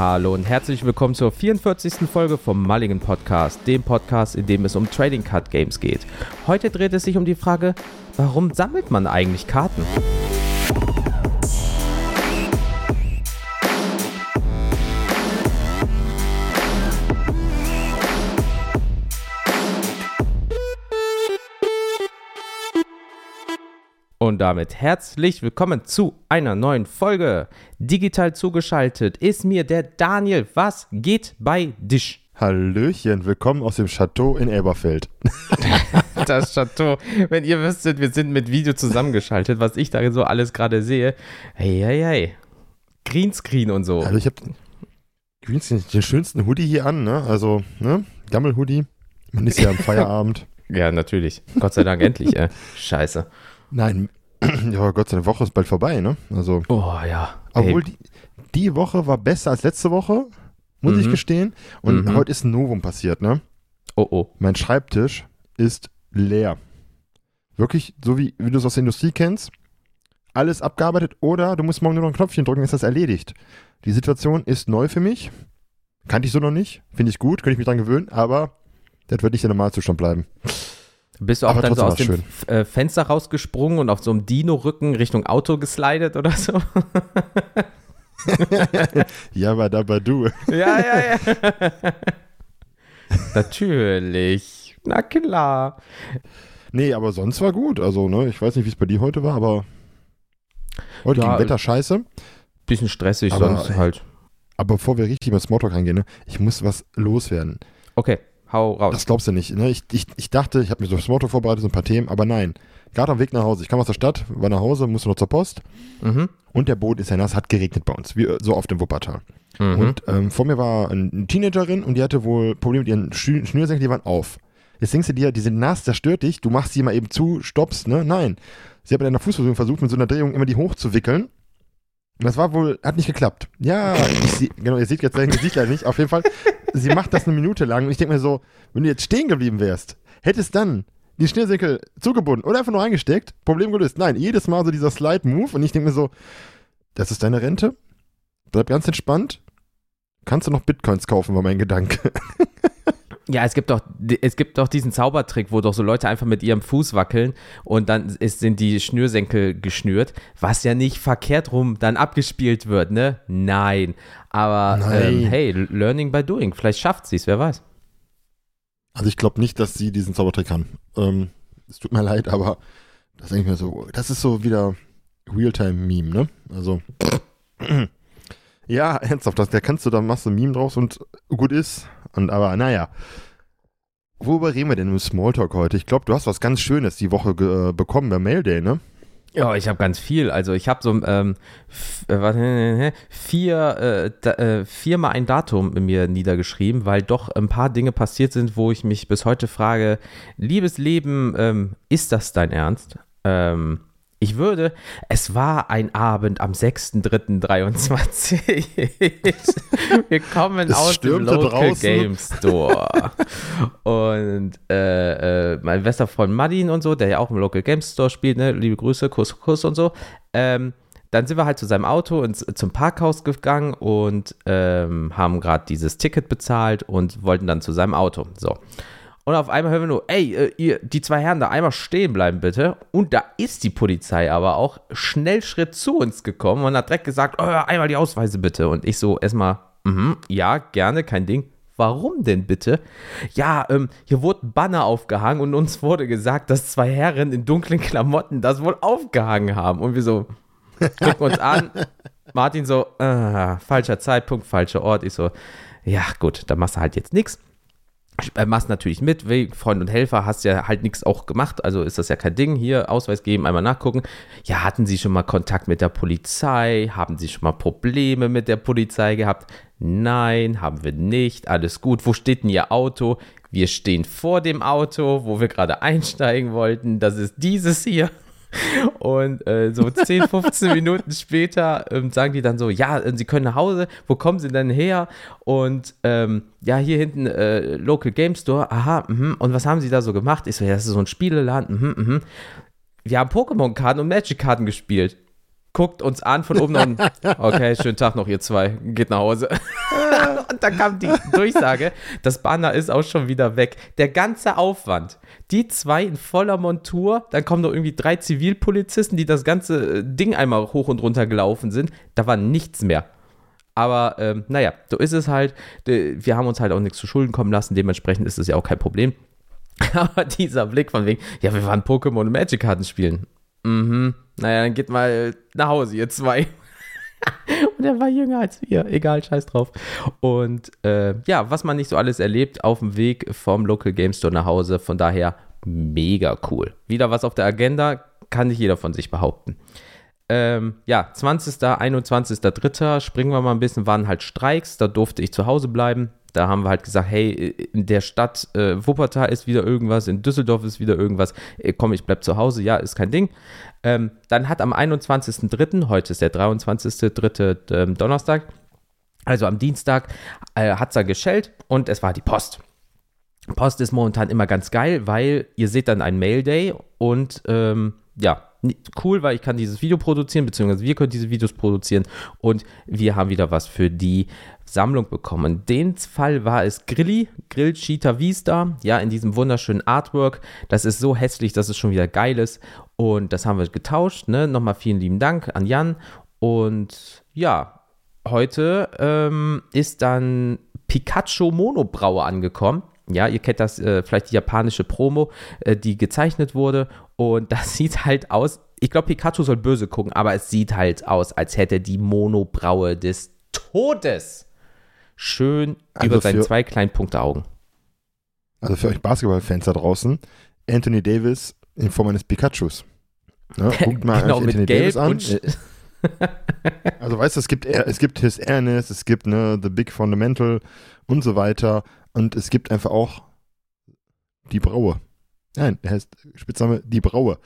Hallo und herzlich willkommen zur 44. Folge vom Mulligan Podcast, dem Podcast, in dem es um Trading Card Games geht. Heute dreht es sich um die Frage, warum sammelt man eigentlich Karten? Damit herzlich willkommen zu einer neuen Folge. Digital zugeschaltet ist mir der Daniel. Was geht bei dich? Hallöchen, willkommen aus dem Chateau in Elberfeld. das Chateau. Wenn ihr wüsstet, wir sind mit Video zusammengeschaltet, was ich da so alles gerade sehe. Hey, hey, hey. Greenscreen und so. Also ich habe Greenscreen, den schönsten Hoodie hier an, ne? Also, ne? Gammel-Hoodie. Man ist ja am Feierabend. Ja, natürlich. Gott sei Dank endlich, äh. Scheiße. Nein, ja, Gott sei Dank, Woche ist bald vorbei, ne? Also. Oh ja. Obwohl die, die Woche war besser als letzte Woche, muss mhm. ich gestehen. Und mhm. heute ist ein Novum passiert, ne? Oh oh. Mein Schreibtisch ist leer. Wirklich, so wie, wie du es aus der Industrie kennst. Alles abgearbeitet oder du musst morgen nur noch ein Knopfchen drücken, ist das erledigt. Die Situation ist neu für mich. Kannte ich so noch nicht. Finde ich gut, könnte ich mich dran gewöhnen, aber das wird nicht der Normalzustand bleiben. Bist du auch Aber dann so aus dem schön. Äh, Fenster rausgesprungen und auf so einem Dino-Rücken Richtung Auto geslidet oder so? ja, aber dabei du. ja, ja, ja. Natürlich. Na klar. Nee, aber sonst war gut. Also, ne, ich weiß nicht, wie es bei dir heute war, aber heute ja, ging Wetter scheiße. Bisschen stressig aber, sonst halt. Aber bevor wir richtig mit Smalltalk reingehen, ne, ich muss was loswerden. Okay. Hau raus. Das glaubst du nicht. Ne? Ich, ich, ich dachte, ich habe mir so das Motto vorbereitet, so ein paar Themen, aber nein. Gerade am Weg nach Hause. Ich kam aus der Stadt, war nach Hause, musste noch zur Post. Mhm. Und der Boden ist ja nass, hat geregnet bei uns, wie so oft im Wuppertal. Mhm. Und ähm, vor mir war eine Teenagerin und die hatte wohl Probleme mit ihren Sch Schnürsenkeln, die waren auf. Jetzt denkst du dir, die sind nass, das stört dich, du machst sie mal eben zu, stoppst, ne? Nein. Sie hat bei einer Fußversuchung versucht, mit so einer Drehung immer die hochzuwickeln. Und das war wohl, hat nicht geklappt. Ja, ich, genau, ihr seht jetzt sein Gesicht leider nicht. Auf jeden Fall, sie macht das eine Minute lang und ich denke mir so, wenn du jetzt stehen geblieben wärst, hättest dann die Schnürsenkel zugebunden oder einfach nur eingesteckt, Problem gelöst. Nein, jedes Mal so dieser Slide-Move und ich denke mir so, das ist deine Rente? Bleib ganz entspannt. Kannst du noch Bitcoins kaufen, war mein Gedanke. Ja, es gibt doch, es gibt doch diesen Zaubertrick, wo doch so Leute einfach mit ihrem Fuß wackeln und dann ist, sind die Schnürsenkel geschnürt, was ja nicht verkehrt rum dann abgespielt wird, ne? Nein. Aber Nein. Ähm, hey, Learning by Doing, vielleicht schafft sie es, wer weiß. Also ich glaube nicht, dass sie diesen Zaubertrick kann. Ähm, es tut mir leid, aber das denke ich mir so, das ist so wieder Realtime-Meme, ne? Also. ja, ernsthaft, das, da kannst du, da machst du ein Meme draus und gut ist. Und aber, naja. Worüber reden wir denn im Smalltalk heute? Ich glaube, du hast was ganz Schönes die Woche äh, bekommen beim Mail Day, ne? Ja, ich habe ganz viel. Also ich habe so ähm, äh, vier, äh, da, äh, viermal ein Datum mir niedergeschrieben, weil doch ein paar Dinge passiert sind, wo ich mich bis heute frage, liebes Leben, ähm, ist das dein Ernst? Ähm, ich würde, es war ein Abend am 6.3.23. Wir kommen aus dem Local draußen. Game Store. und äh, äh, mein bester Freund Madin und so, der ja auch im Local Game Store spielt, ne? liebe Grüße, Kuss, Kuss und so. Ähm, dann sind wir halt zu seinem Auto ins, zum Parkhaus gegangen und ähm, haben gerade dieses Ticket bezahlt und wollten dann zu seinem Auto. So. Und auf einmal hören wir nur, ey, äh, ihr, die zwei Herren da einmal stehen bleiben bitte. Und da ist die Polizei aber auch schnell Schritt zu uns gekommen und hat direkt gesagt, oh, einmal die Ausweise bitte. Und ich so erstmal, mm ja, gerne, kein Ding. Warum denn bitte? Ja, ähm, hier wurde ein Banner aufgehangen und uns wurde gesagt, dass zwei Herren in dunklen Klamotten das wohl aufgehangen haben. Und wir so, gucken uns an. Martin so, äh, falscher Zeitpunkt, falscher Ort. Ich so, ja, gut, da machst du halt jetzt nichts machst natürlich mit, Freund und Helfer, hast ja halt nichts auch gemacht, also ist das ja kein Ding. Hier, Ausweis geben, einmal nachgucken. Ja, hatten Sie schon mal Kontakt mit der Polizei? Haben Sie schon mal Probleme mit der Polizei gehabt? Nein, haben wir nicht. Alles gut. Wo steht denn Ihr Auto? Wir stehen vor dem Auto, wo wir gerade einsteigen wollten. Das ist dieses hier. Und äh, so 10, 15 Minuten später ähm, sagen die dann so, ja, äh, sie können nach Hause, wo kommen sie denn her? Und ähm, ja, hier hinten äh, Local Game Store, aha, mh. und was haben sie da so gemacht? Ich so, ja, das ist so ein Spieleladen, mh, mh. Wir haben Pokémon-Karten und Magic-Karten gespielt. Guckt uns an von oben und okay, schönen Tag noch, ihr zwei, geht nach Hause. und dann kam die Durchsage, das Banner ist auch schon wieder weg. Der ganze Aufwand, die zwei in voller Montur, dann kommen noch irgendwie drei Zivilpolizisten, die das ganze äh, Ding einmal hoch und runter gelaufen sind, da war nichts mehr. Aber ähm, naja, so ist es halt. Wir haben uns halt auch nichts zu Schulden kommen lassen, dementsprechend ist es ja auch kein Problem. Aber dieser Blick von wegen, ja, wir waren Pokémon und Magic-Karten spielen. Mhm. Naja, dann geht mal nach Hause, ihr zwei. und er war jünger als wir. Egal, scheiß drauf. Und äh, ja, was man nicht so alles erlebt auf dem Weg vom Local Game Store nach Hause. Von daher mega cool. Wieder was auf der Agenda, kann nicht jeder von sich behaupten. Ähm, ja, 20., 21.3. springen wir mal ein bisschen, waren halt Streiks, da durfte ich zu Hause bleiben. Da haben wir halt gesagt, hey, in der Stadt äh, Wuppertal ist wieder irgendwas, in Düsseldorf ist wieder irgendwas. Äh, komm, ich bleib zu Hause, ja, ist kein Ding. Ähm, dann hat am 21.03., heute ist der 23.03. Ähm, Donnerstag, also am Dienstag, äh, hat es da geschellt und es war die Post. Post ist momentan immer ganz geil, weil ihr seht dann einen Mail Day und ähm, ja, cool, weil ich kann dieses Video produzieren, beziehungsweise wir können diese Videos produzieren und wir haben wieder was für die Sammlung bekommen. Dem Fall war es Grilli, Grill Cheetah Vista, ja, in diesem wunderschönen Artwork. Das ist so hässlich, dass es schon wieder geil ist und das haben wir getauscht, ne? Nochmal vielen lieben Dank an Jan und ja, heute ähm, ist dann Pikachu Monobraue angekommen. Ja, ihr kennt das, äh, vielleicht die japanische Promo, äh, die gezeichnet wurde. Und das sieht halt aus. Ich glaube, Pikachu soll böse gucken, aber es sieht halt aus, als hätte die Monobraue des Todes schön also über seine zwei kleinen Punkte Augen. Also für euch Basketballfans da draußen, Anthony Davis in Form eines Pikachus. Ne? Guckt mal genau, Anthony Davis an. also weißt du, es gibt, es gibt His Airness, es gibt ne, The Big Fundamental und so weiter. Und es gibt einfach auch die Braue. Nein, er heißt Spitzname Die Braue.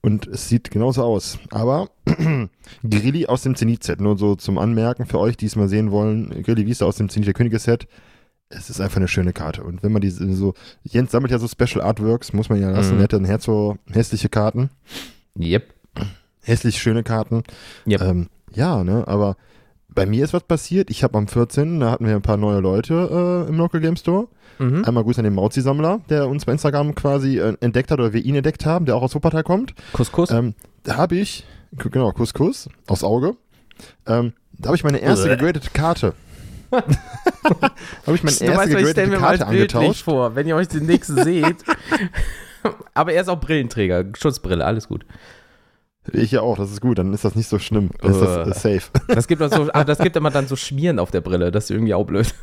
Und es sieht genauso aus. Aber Grilli aus dem Zenit-Set, nur so zum Anmerken für euch, die es mal sehen wollen. Grilli Wiese aus dem Zenit der Könige-Set. Es ist einfach eine schöne Karte. Und wenn man diese so, Jens sammelt ja so Special Artworks, muss man ja lassen. Mhm. Er hat dann Herz so hässliche Karten. Yep. Hässlich schöne Karten. Yep. Ähm, ja, ne, aber bei mir ist was passiert. Ich habe am 14. da hatten wir ein paar neue Leute äh, im Local Game Store. Mhm. Einmal Grüße an den Mauzi-Sammler, der uns bei Instagram quasi äh, entdeckt hat oder wir ihn entdeckt haben, der auch aus Wuppertal kommt. Couscous. Ähm, da habe ich, genau, Couscous, aufs Auge. Ähm, da habe ich meine erste gegradete Karte. habe ich meine erste weißt, gegradete ich Karte angetauscht. vor, wenn ihr euch den nächsten seht. Aber er ist auch Brillenträger, Schutzbrille, alles gut. Ich ja auch, das ist gut, dann ist das nicht so schlimm. Dann ist das äh, safe. Das gibt, so, ah, das gibt immer dann so Schmieren auf der Brille, das ist irgendwie auch blöd.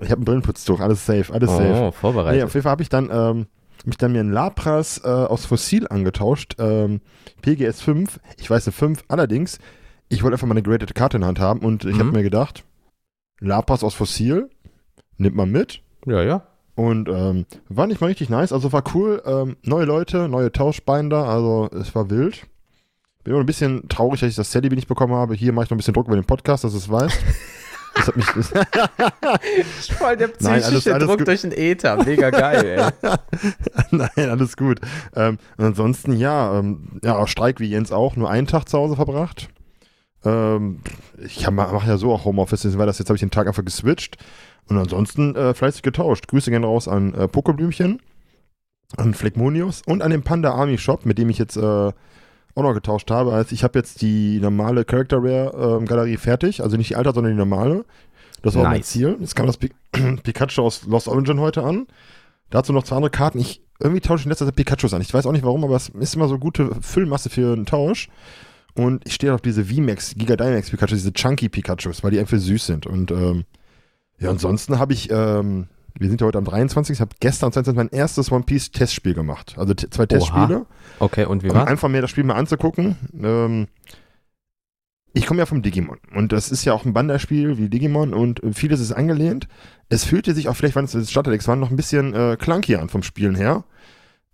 ich habe ein Brillenputztuch, alles safe, alles oh, safe. vorbereitet. Nee, auf jeden Fall habe ich dann ähm, mich dann mir ein Lapras äh, aus Fossil angetauscht, ähm, PGS 5, ich weiß eine 5, allerdings, ich wollte einfach mal eine graded Karte in der Hand haben und ich mhm. habe mir gedacht, Lapras aus Fossil, nimmt man mit. Ja, ja. Und ähm, war nicht mal richtig nice. Also war cool. Ähm, neue Leute, neue Tauschbinder. Also es war wild. Bin immer ein bisschen traurig, dass ich das Sally nicht bekommen habe. Hier mache ich noch ein bisschen Druck über den Podcast, dass es weiß. Das hat mich. Voll der psychische Nein, alles, alles Druck gut. durch den Äther. Mega geil, ey. Nein, alles gut. Ähm, ansonsten, ja, ähm, ja, Streik wie Jens auch, nur einen Tag zu Hause verbracht. Ähm, ich mache ja so auch Homeoffice, weil das jetzt habe ich den Tag einfach geswitcht. Und ansonsten äh, fleißig getauscht. Grüße gerne raus an äh, Pokeblümchen, an Fleckmonius und an den Panda Army Shop, mit dem ich jetzt äh, auch noch getauscht habe. Also ich habe jetzt die normale Character Rare ähm, Galerie fertig, also nicht die alte, sondern die normale. Das war nice. mein Ziel. Jetzt kam das Pi Pikachu aus Lost Origin heute an. Dazu noch zwei andere Karten. Ich irgendwie tausche ich in letzter Zeit Pikachus an. Ich weiß auch nicht warum, aber es ist immer so gute Füllmasse für einen Tausch. Und ich stehe auf diese VMAX, Giga Dynamax Pikachu, diese Chunky Pikachus, weil die einfach süß sind. Und ähm, ja, ansonsten habe ich, ähm, wir sind ja heute am 23. Ich habe gestern mein erstes One Piece Testspiel gemacht. Also zwei Testspiele. Okay, und wie war? Um einfach mir das Spiel mal anzugucken. Ähm, ich komme ja vom Digimon und das ist ja auch ein Banderspiel wie Digimon und vieles ist angelehnt. Es fühlte sich auch, vielleicht waren es Starterdex, waren noch ein bisschen äh, clunky an vom Spielen her.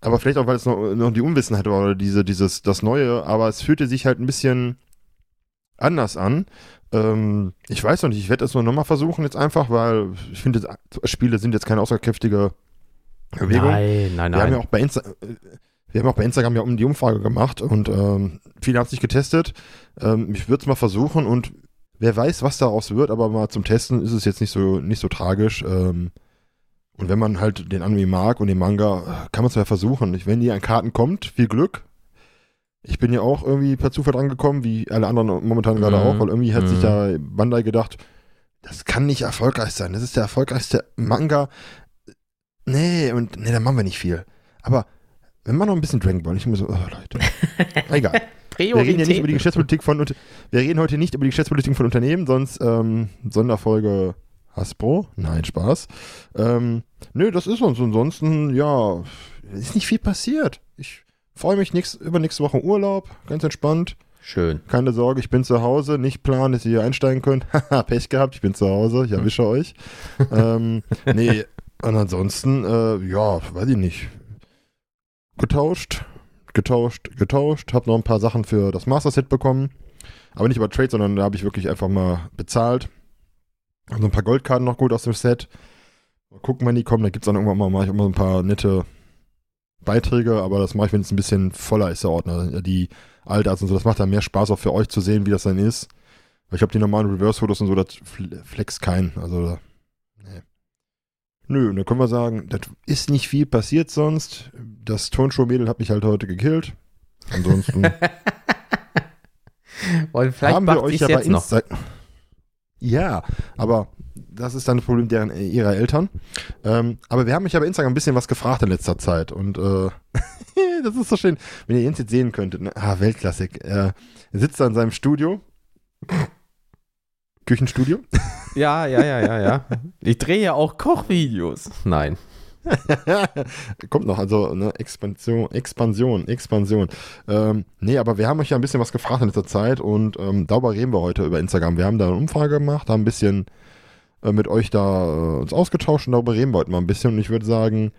Aber vielleicht auch, weil es noch, noch die Unwissenheit war oder diese, dieses, das Neue, aber es fühlte sich halt ein bisschen anders an. Ähm, ich weiß noch nicht, ich werde es nur nochmal versuchen jetzt einfach, weil ich finde, Spiele sind jetzt keine aussagekräftige Bewegung. Nein, nein, nein. Wir haben ja auch bei Insta wir haben auch bei Instagram ja um die Umfrage gemacht und ähm, viele haben es nicht getestet. Ähm, ich würde es mal versuchen und wer weiß, was daraus wird, aber mal zum Testen ist es jetzt nicht so, nicht so tragisch. Ähm, und wenn man halt den Anime mag und den Manga, kann man es ja versuchen. Wenn die an Karten kommt, viel Glück. Ich bin ja auch irgendwie per Zufall angekommen, wie alle anderen momentan mhm. gerade auch, weil irgendwie hat mhm. sich da Bandai gedacht, das kann nicht erfolgreich sein. Das ist der erfolgreichste Manga. Nee, und nee, da machen wir nicht viel. Aber wenn man noch ein bisschen Dragon Ball, ich immer so, oh Leute. Egal. wir reden ja nicht über die Geschäftspolitik von wir reden heute nicht über die Geschäftspolitik von Unternehmen, sonst ähm, Sonderfolge Hasbro. Nein, Spaß. Ähm, nö, das ist uns. Ansonsten, ja, ist nicht viel passiert. Ich freue mich nächst, über nächste Woche Urlaub, ganz entspannt. Schön. Keine Sorge, ich bin zu Hause. Nicht planen, dass ihr hier einsteigen könnt. Haha, Pech gehabt, ich bin zu Hause, ich erwische euch. ähm, nee, und ansonsten, äh, ja, weiß ich nicht. Getauscht, getauscht, getauscht. Hab noch ein paar Sachen für das Master Set bekommen. Aber nicht über Trade, sondern da habe ich wirklich einfach mal bezahlt. Also ein paar Goldkarten noch gut aus dem Set. Mal gucken, wann die kommen. Da gibt es dann irgendwann mal, mache ich immer so ein paar nette Beiträge, aber das mache ich, wenn es ein bisschen voller ist, der Ordner. Die Alters und so. Das macht dann mehr Spaß auch für euch zu sehen, wie das dann ist. Weil ich habe die normalen Reverse-Fotos und so, das flex keinen. Also, nee. Nö, und dann können wir sagen, das ist nicht viel passiert sonst. Das Turnschuh-Mädel hat mich halt heute gekillt. Ansonsten. und vielleicht haben wir euch ja bei Insta ja, aber das ist dann das Problem deren, äh, ihrer Eltern. Ähm, aber wir haben mich ja bei Instagram ein bisschen was gefragt in letzter Zeit und äh, das ist so schön, wenn ihr Jens jetzt sehen könntet. Ne? Ah, Weltklassik. Er sitzt da in seinem Studio. Küchenstudio. Ja, ja, ja, ja, ja. Ich drehe ja auch Kochvideos. Nein. Kommt noch, also ne, Expansion, Expansion, Expansion. Ähm, nee, aber wir haben euch ja ein bisschen was gefragt in letzter Zeit und ähm, darüber reden wir heute über Instagram. Wir haben da eine Umfrage gemacht, haben ein bisschen äh, mit euch da äh, uns ausgetauscht und darüber reden wir heute mal ein bisschen. Und ich würde sagen,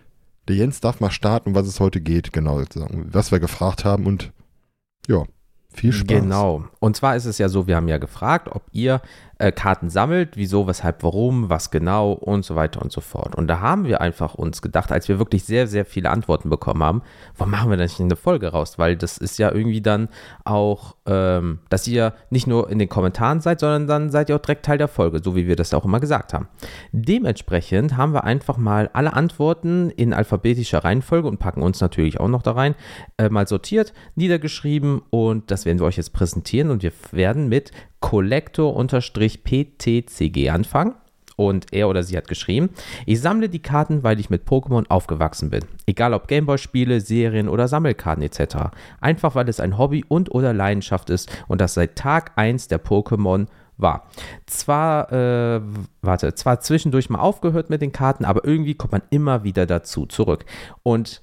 der Jens darf mal starten, was es heute geht, genau, sozusagen, was wir gefragt haben und ja, viel Spaß. Genau. Und zwar ist es ja so, wir haben ja gefragt, ob ihr äh, Karten sammelt, wieso, weshalb, warum, was genau und so weiter und so fort. Und da haben wir einfach uns gedacht, als wir wirklich sehr, sehr viele Antworten bekommen haben, warum machen wir da nicht eine Folge raus? Weil das ist ja irgendwie dann auch, ähm, dass ihr nicht nur in den Kommentaren seid, sondern dann seid ihr auch direkt Teil der Folge, so wie wir das auch immer gesagt haben. Dementsprechend haben wir einfach mal alle Antworten in alphabetischer Reihenfolge und packen uns natürlich auch noch da rein, äh, mal sortiert, niedergeschrieben und das werden wir euch jetzt präsentieren und wir werden mit Collector-PTCG anfangen. Und er oder sie hat geschrieben, ich sammle die Karten, weil ich mit Pokémon aufgewachsen bin. Egal ob Gameboy-Spiele, Serien oder Sammelkarten etc. Einfach weil es ein Hobby und oder Leidenschaft ist und das seit Tag 1 der Pokémon war. Zwar, äh, warte, zwar zwischendurch mal aufgehört mit den Karten, aber irgendwie kommt man immer wieder dazu zurück. Und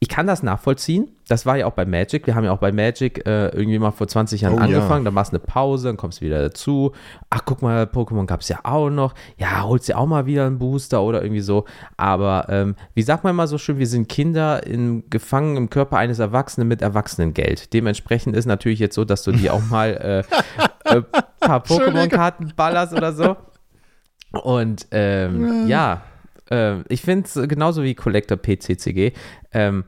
ich kann das nachvollziehen. Das war ja auch bei Magic. Wir haben ja auch bei Magic äh, irgendwie mal vor 20 Jahren oh, angefangen. Ja. Dann machst du eine Pause, dann kommst du wieder dazu. Ach, guck mal, Pokémon gab es ja auch noch. Ja, holst dir auch mal wieder einen Booster oder irgendwie so. Aber ähm, wie sagt man immer so schön, wir sind Kinder in, gefangen im Körper eines Erwachsenen mit Erwachsenengeld. Dementsprechend ist natürlich jetzt so, dass du dir auch mal äh, äh, paar Pokémon-Karten ballerst oder so. Und ähm, ja. ja äh, ich finde es genauso wie Collector PCCG. Ähm,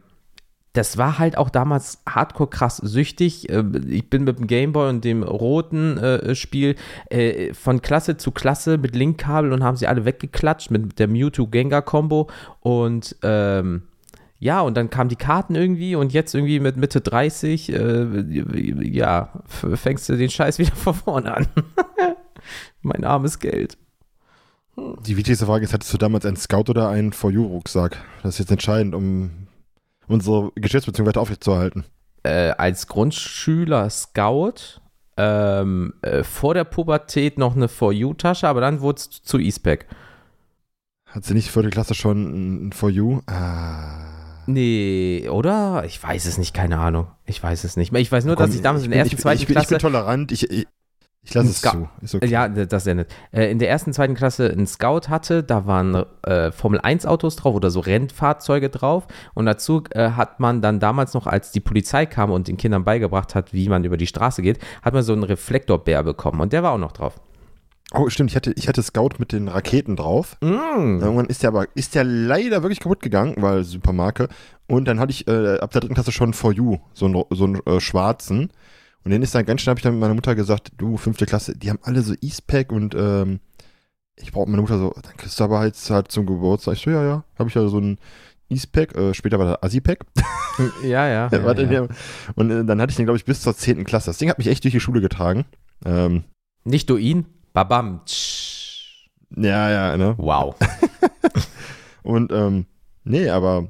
das war halt auch damals hardcore krass süchtig. Äh, ich bin mit dem Gameboy und dem roten äh, Spiel äh, von Klasse zu Klasse mit Linkkabel und haben sie alle weggeklatscht mit der Mewtwo Gengar Combo und ähm, ja, und dann kamen die Karten irgendwie und jetzt irgendwie mit Mitte 30, äh, ja, fängst du den Scheiß wieder von vorne an. mein armes Geld. Die wichtigste Frage ist, hattest du damals einen Scout oder einen For You-Rucksack? Das ist jetzt entscheidend, um unsere Geschäftsbeziehung weiter aufrechtzuerhalten? Äh, als Grundschüler Scout, ähm, äh, vor der Pubertät noch eine For You-Tasche, aber dann wurde es zu E-Spec. Hat sie nicht für die Klasse schon ein For You? Ah. Nee, oder? Ich weiß es nicht, keine Ahnung. Ich weiß es nicht. Ich weiß nur, Komm, dass ich damals in der ersten, zweiten ich bin, Klasse. Ich bin tolerant. Ich, ich, ich lasse es zu. Ist okay. Ja, das ist ja nett. Äh, in der ersten, zweiten Klasse einen Scout hatte, da waren äh, Formel-1-Autos drauf oder so Rennfahrzeuge drauf. Und dazu äh, hat man dann damals noch, als die Polizei kam und den Kindern beigebracht hat, wie man über die Straße geht, hat man so einen Reflektorbär bekommen. Und der war auch noch drauf. Oh, stimmt, ich hatte, ich hatte Scout mit den Raketen drauf. Mm. Irgendwann ist der aber, ist der leider wirklich kaputt gegangen, weil Supermarke. Und dann hatte ich äh, ab der dritten Klasse schon For You, so einen, so einen äh, schwarzen. Und den ist dann ganz schnell, habe ich dann mit meiner Mutter gesagt, du, fünfte Klasse, die haben alle so Eastpack und ähm, ich brauche meine Mutter so, dann kriegst du aber jetzt halt zum Geburtstag. Ich so, ja, ja, habe ich ja so ein Eastpack, äh, später war der Assi-Pack. ja, ja. ja, ja. Und äh, dann hatte ich den, glaube ich, bis zur 10. Klasse. Das Ding hat mich echt durch die Schule getragen. Ähm, Nicht du ihn? Babam. Ja, ja, ne? Wow. und, ähm, nee, aber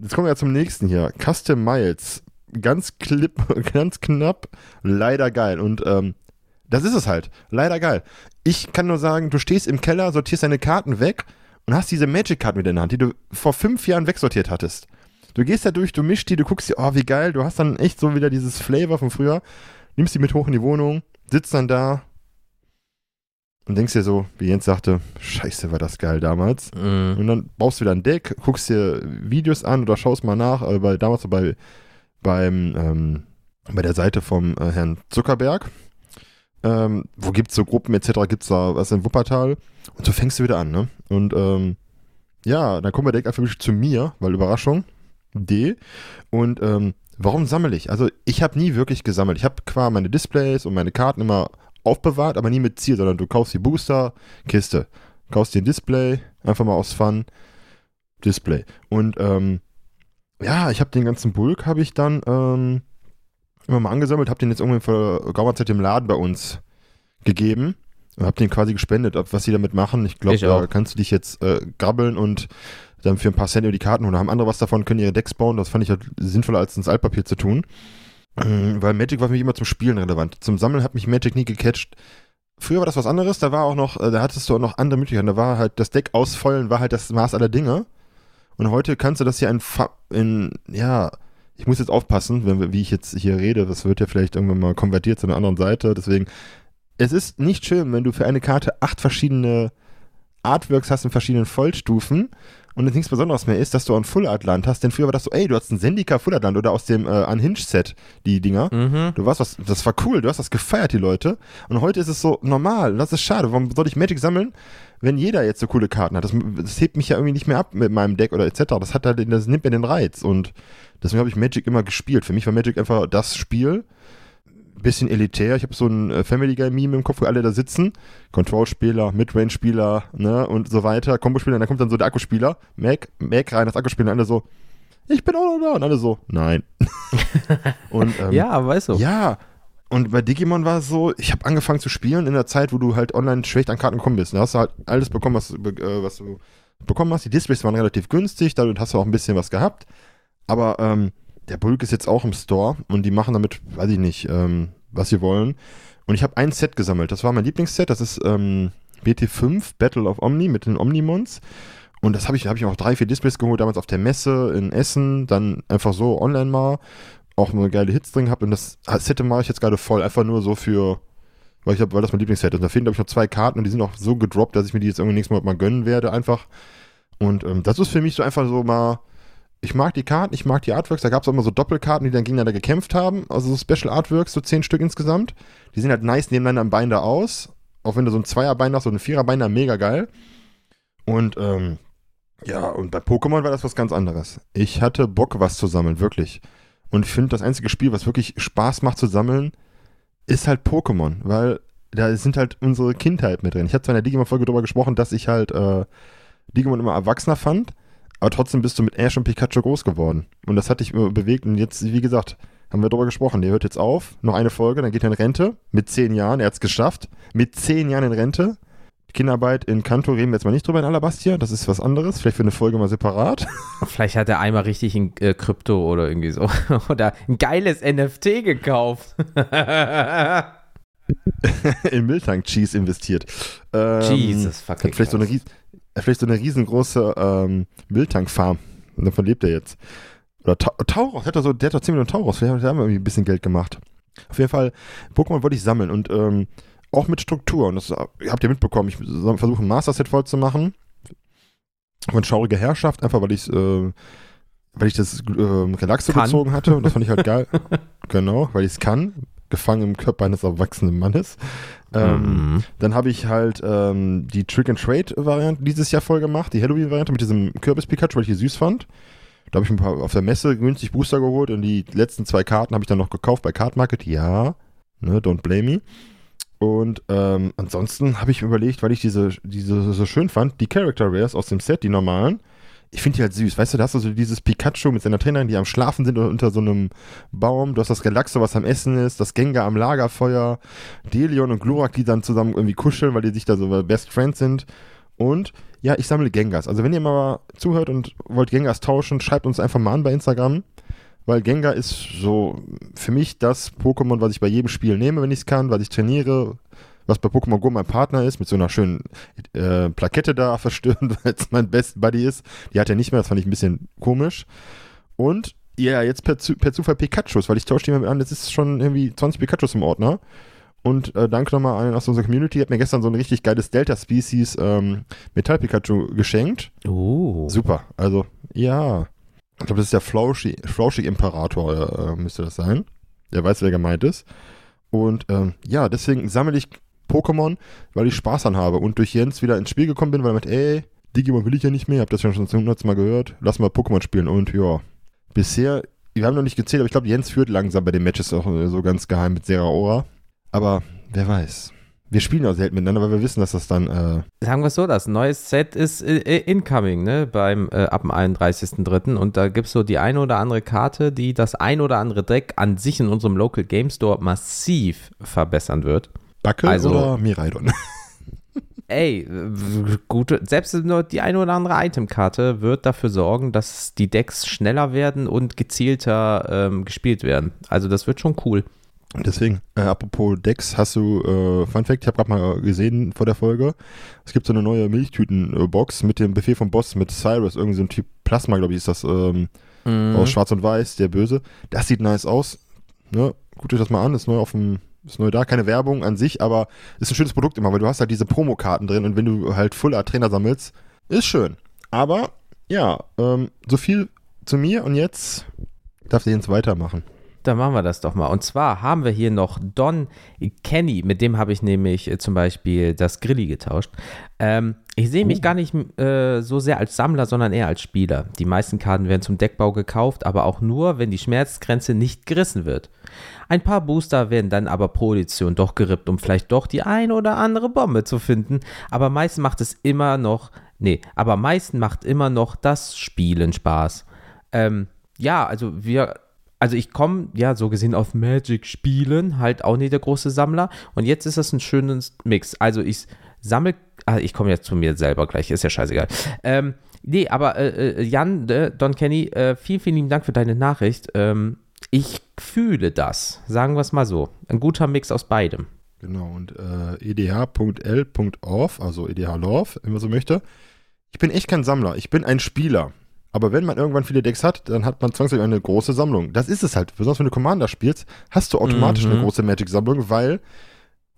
jetzt kommen wir ja zum nächsten hier. Custom Miles. Ganz klipp, ganz knapp, leider geil. Und, ähm, das ist es halt. Leider geil. Ich kann nur sagen, du stehst im Keller, sortierst deine Karten weg und hast diese Magic-Karten wieder in der Hand, die du vor fünf Jahren wegsortiert hattest. Du gehst da durch, du mischst die, du guckst dir, oh, wie geil, du hast dann echt so wieder dieses Flavor von früher, nimmst die mit hoch in die Wohnung, sitzt dann da, und denkst dir so, wie Jens sagte, scheiße, war das geil damals. Mm. Und dann baust du wieder ein Deck, guckst dir Videos an oder schaust mal nach, äh, bei, damals so bei, beim, ähm, bei der Seite vom äh, Herrn Zuckerberg. Ähm, wo gibt es so Gruppen etc., gibt es da was in Wuppertal? Und so fängst du wieder an, ne? Und ähm, ja, dann kommen wir direkt einfach zu mir, weil Überraschung, D. Und ähm, warum sammle ich? Also ich habe nie wirklich gesammelt. Ich habe qua meine Displays und meine Karten immer aufbewahrt, aber nie mit Ziel, sondern du kaufst die Booster, Kiste, kaufst dir ein Display, einfach mal aus Fun, Display. Und ähm, ja, ich habe den ganzen Bulk, habe ich dann ähm, immer mal angesammelt, habe den jetzt irgendwie vor geraumer Zeit im Laden bei uns gegeben und habe den quasi gespendet, ob was sie damit machen. Ich glaube, da kannst du dich jetzt äh, grabbeln und dann für ein paar Cent über die Karten holen. Da haben andere was davon, können ihre Decks bauen. Das fand ich halt sinnvoller, als ins Altpapier zu tun. Mhm, weil Magic war für mich immer zum Spielen relevant. Zum Sammeln hat mich Magic nie gecatcht. Früher war das was anderes, da war auch noch, äh, da hattest du auch noch andere Möglichkeiten. Da war halt das Deck ausfeulen, war halt das Maß aller Dinge. Und heute kannst du das hier in, in ja, ich muss jetzt aufpassen, wenn, wie ich jetzt hier rede, das wird ja vielleicht irgendwann mal konvertiert zu einer anderen Seite. Deswegen, es ist nicht schön, wenn du für eine Karte acht verschiedene Artworks hast in verschiedenen Vollstufen und nichts Besonderes mehr ist, dass du ein Full Art Land hast, denn früher war das so, ey, du hast ein Sendika Full Art Land oder aus dem äh, Unhinged Set, die Dinger. Mhm. Du warst was, das war cool, du hast das gefeiert, die Leute. Und heute ist es so normal, das ist schade. Warum soll ich Magic sammeln, wenn jeder jetzt so coole Karten hat? Das, das hebt mich ja irgendwie nicht mehr ab mit meinem Deck oder etc. Das hat halt, das nimmt mir den Reiz und deswegen habe ich Magic immer gespielt. Für mich war Magic einfach das Spiel, bisschen elitär. Ich habe so ein äh, Family Guy Meme im Kopf, wo alle da sitzen. Control-Spieler, Midrange-Spieler, ne, und so weiter. Combo-Spieler, dann kommt dann so der Akkuspieler. Mac, Mac rein, das Akkuspieler, und alle so, ich bin auch noch da. Und alle so, nein. und, ähm, ja, weißt du. Ja. Und bei Digimon war es so, ich habe angefangen zu spielen in der Zeit, wo du halt online schlecht an Karten gekommen bist. Da hast du halt alles bekommen, was, äh, was du bekommen hast. Die Displays waren relativ günstig, dadurch hast du auch ein bisschen was gehabt. Aber ähm, der Bulk ist jetzt auch im Store und die machen damit, weiß ich nicht, ähm, was sie wollen. Und ich habe ein Set gesammelt. Das war mein Lieblingsset. Das ist ähm, BT5 Battle of Omni mit den Omnimons. Und das habe ich, hab ich auch drei, vier Displays geholt, damals auf der Messe in Essen, dann einfach so online mal. Auch eine geile Hits drin gehabt. Und das Set mache ich jetzt gerade voll, einfach nur so für, weil, ich hab, weil das mein Lieblingsset ist. Und da fehlen, glaube ich, noch zwei Karten und die sind auch so gedroppt, dass ich mir die jetzt irgendwie nächstes Mal mal gönnen werde, einfach. Und ähm, das ist für mich so einfach so mal ich mag die Karten, ich mag die Artworks. Da gab es auch immer so Doppelkarten, die dann gegeneinander gekämpft haben. Also so Special Artworks, so zehn Stück insgesamt. Die sehen halt nice nebeneinander am Binder aus. Auch wenn du so ein Zweierbinder hast, so ein Viererbinder, mega geil. Und ähm, ja, und bei Pokémon war das was ganz anderes. Ich hatte Bock, was zu sammeln, wirklich. Und ich finde, das einzige Spiel, was wirklich Spaß macht zu sammeln, ist halt Pokémon, weil da sind halt unsere Kindheit mit drin. Ich habe zwar in der Digimon-Folge darüber gesprochen, dass ich halt äh, Digimon immer erwachsener fand, aber trotzdem bist du mit Ash und Pikachu groß geworden. Und das hat dich bewegt. Und jetzt, wie gesagt, haben wir darüber gesprochen. Der hört jetzt auf. Noch eine Folge, dann geht er in Rente. Mit zehn Jahren. Er hat es geschafft. Mit zehn Jahren in Rente. Kinderarbeit in Kanto reden wir jetzt mal nicht drüber in Alabastia. Das ist was anderes. Vielleicht für eine Folge mal separat. Vielleicht hat er einmal richtig in äh, Krypto oder irgendwie so. oder ein geiles NFT gekauft. in Miltank Cheese investiert. Ähm, Jesus fucking. Hat vielleicht so eine vielleicht so eine riesengroße ähm, Mülltankfarm. Und davon lebt er jetzt. Oder Ta Tauros, hat er so, der hat doch 10 Millionen Tauros, vielleicht haben wir irgendwie ein bisschen Geld gemacht. Auf jeden Fall, Pokémon wollte ich sammeln und ähm, auch mit Struktur. Und das habt ihr mitbekommen. Ich versuche ein Master-Set voll zu machen. Von schauriger Herrschaft, einfach weil ich äh, weil ich das äh, Relaxo gezogen hatte und das fand ich halt geil. genau, weil ich es kann. gefangen im Körper eines erwachsenen Mannes. Ähm, mhm. Dann habe ich halt ähm, die Trick-and-Trade-Variante dieses Jahr voll gemacht, die Halloween-Variante mit diesem Kürbis-Pikachu, weil ich süß fand. Da habe ich ein paar auf der Messe günstig Booster geholt und die letzten zwei Karten habe ich dann noch gekauft bei Card Market. Ja, ne, don't blame me. Und ähm, ansonsten habe ich überlegt, weil ich diese, diese so schön fand, die Character Rares aus dem Set, die normalen, ich finde die halt süß. Weißt du, da hast du so dieses Pikachu mit seiner Trainerin, die am Schlafen sind unter so einem Baum. Du hast das Galaxo, was am Essen ist, das Gengar am Lagerfeuer, Delion und Glurak, die dann zusammen irgendwie kuscheln, weil die sich da so Best Friends sind. Und ja, ich sammle Gengars. Also wenn ihr mal zuhört und wollt Gengars tauschen, schreibt uns einfach mal an bei Instagram. Weil Gengar ist so für mich das Pokémon, was ich bei jedem Spiel nehme, wenn ich es kann, weil ich trainiere, was bei Pokémon Go mein Partner ist, mit so einer schönen äh, Plakette da verstören, weil es mein Best Buddy ist. Die hat er nicht mehr, das fand ich ein bisschen komisch. Und ja, jetzt per, per Zufall Pikachus, weil ich tausche die mal an, jetzt ist schon irgendwie 20 Pikachus im Ordner. Und äh, danke nochmal an aus unserer Community, hat mir gestern so ein richtig geiles Delta-Species ähm, Metall-Pikachu geschenkt. Oh. Super, also ja. Ich glaube, das ist der Flauschig-Imperator, äh, müsste das sein. Der weiß, wer gemeint ist. Und ähm, ja, deswegen sammle ich Pokémon, weil ich Spaß an habe und durch Jens wieder ins Spiel gekommen bin, weil er meint, ey, Digimon will ich ja nicht mehr, hab das ja schon zum hundertsten Mal gehört, lass mal Pokémon spielen und ja, bisher, wir haben noch nicht gezählt, aber ich glaube, Jens führt langsam bei den Matches auch äh, so ganz geheim mit Seraora, aber wer weiß. Wir spielen ja selten miteinander, weil wir wissen, dass das dann. Äh Sagen wir es so, das neue Set ist äh, äh incoming, ne? Beim äh, ab dem 31.03. Und da gibt es so die eine oder andere Karte, die das ein oder andere Deck an sich in unserem Local Game Store massiv verbessern wird. Backe also, oder Miraidon? ey, gute, selbst nur die eine oder andere Itemkarte wird dafür sorgen, dass die Decks schneller werden und gezielter ähm, gespielt werden. Also das wird schon cool. Deswegen, äh, apropos Decks, hast du, äh, Fun Fact, ich habe gerade mal gesehen vor der Folge, es gibt so eine neue Milchtüten-Box mit dem Befehl vom Boss mit Cyrus, irgendwie so ein Typ Plasma, glaube ich, ist das, ähm, mhm. aus Schwarz und Weiß, der Böse. Das sieht nice aus. Ne? Guckt euch das mal an, ist neu auf dem, ist neu da, keine Werbung an sich, aber ist ein schönes Produkt immer, weil du hast halt diese Promokarten drin und wenn du halt Full Art Trainer sammelst, ist schön. Aber, ja, ähm, so viel zu mir und jetzt darf ich jetzt weitermachen. Dann machen wir das doch mal. Und zwar haben wir hier noch Don Kenny, mit dem habe ich nämlich äh, zum Beispiel das Grilli getauscht. Ähm, ich sehe mich oh. gar nicht äh, so sehr als Sammler, sondern eher als Spieler. Die meisten Karten werden zum Deckbau gekauft, aber auch nur, wenn die Schmerzgrenze nicht gerissen wird. Ein paar Booster werden dann aber pro Edition doch gerippt, um vielleicht doch die ein oder andere Bombe zu finden. Aber meistens macht es immer noch, nee, aber meisten macht immer noch das Spielen Spaß. Ähm, ja, also wir also ich komme ja so gesehen auf Magic-Spielen, halt auch nicht der große Sammler. Und jetzt ist das ein schönes Mix. Also ich sammle, ah, ich komme jetzt zu mir selber gleich, ist ja scheißegal. Ähm, nee, aber äh, äh Jan, äh, Don Kenny, äh, vielen, vielen lieben Dank für deine Nachricht. Ähm, ich fühle das, sagen wir es mal so. Ein guter Mix aus beidem. Genau, und äh, edh.l.orf, also edh-love, wenn man so möchte. Ich bin echt kein Sammler, ich bin ein Spieler. Aber wenn man irgendwann viele Decks hat, dann hat man zwangsläufig eine große Sammlung. Das ist es halt. Besonders wenn du Commander spielst, hast du automatisch mhm. eine große Magic-Sammlung, weil,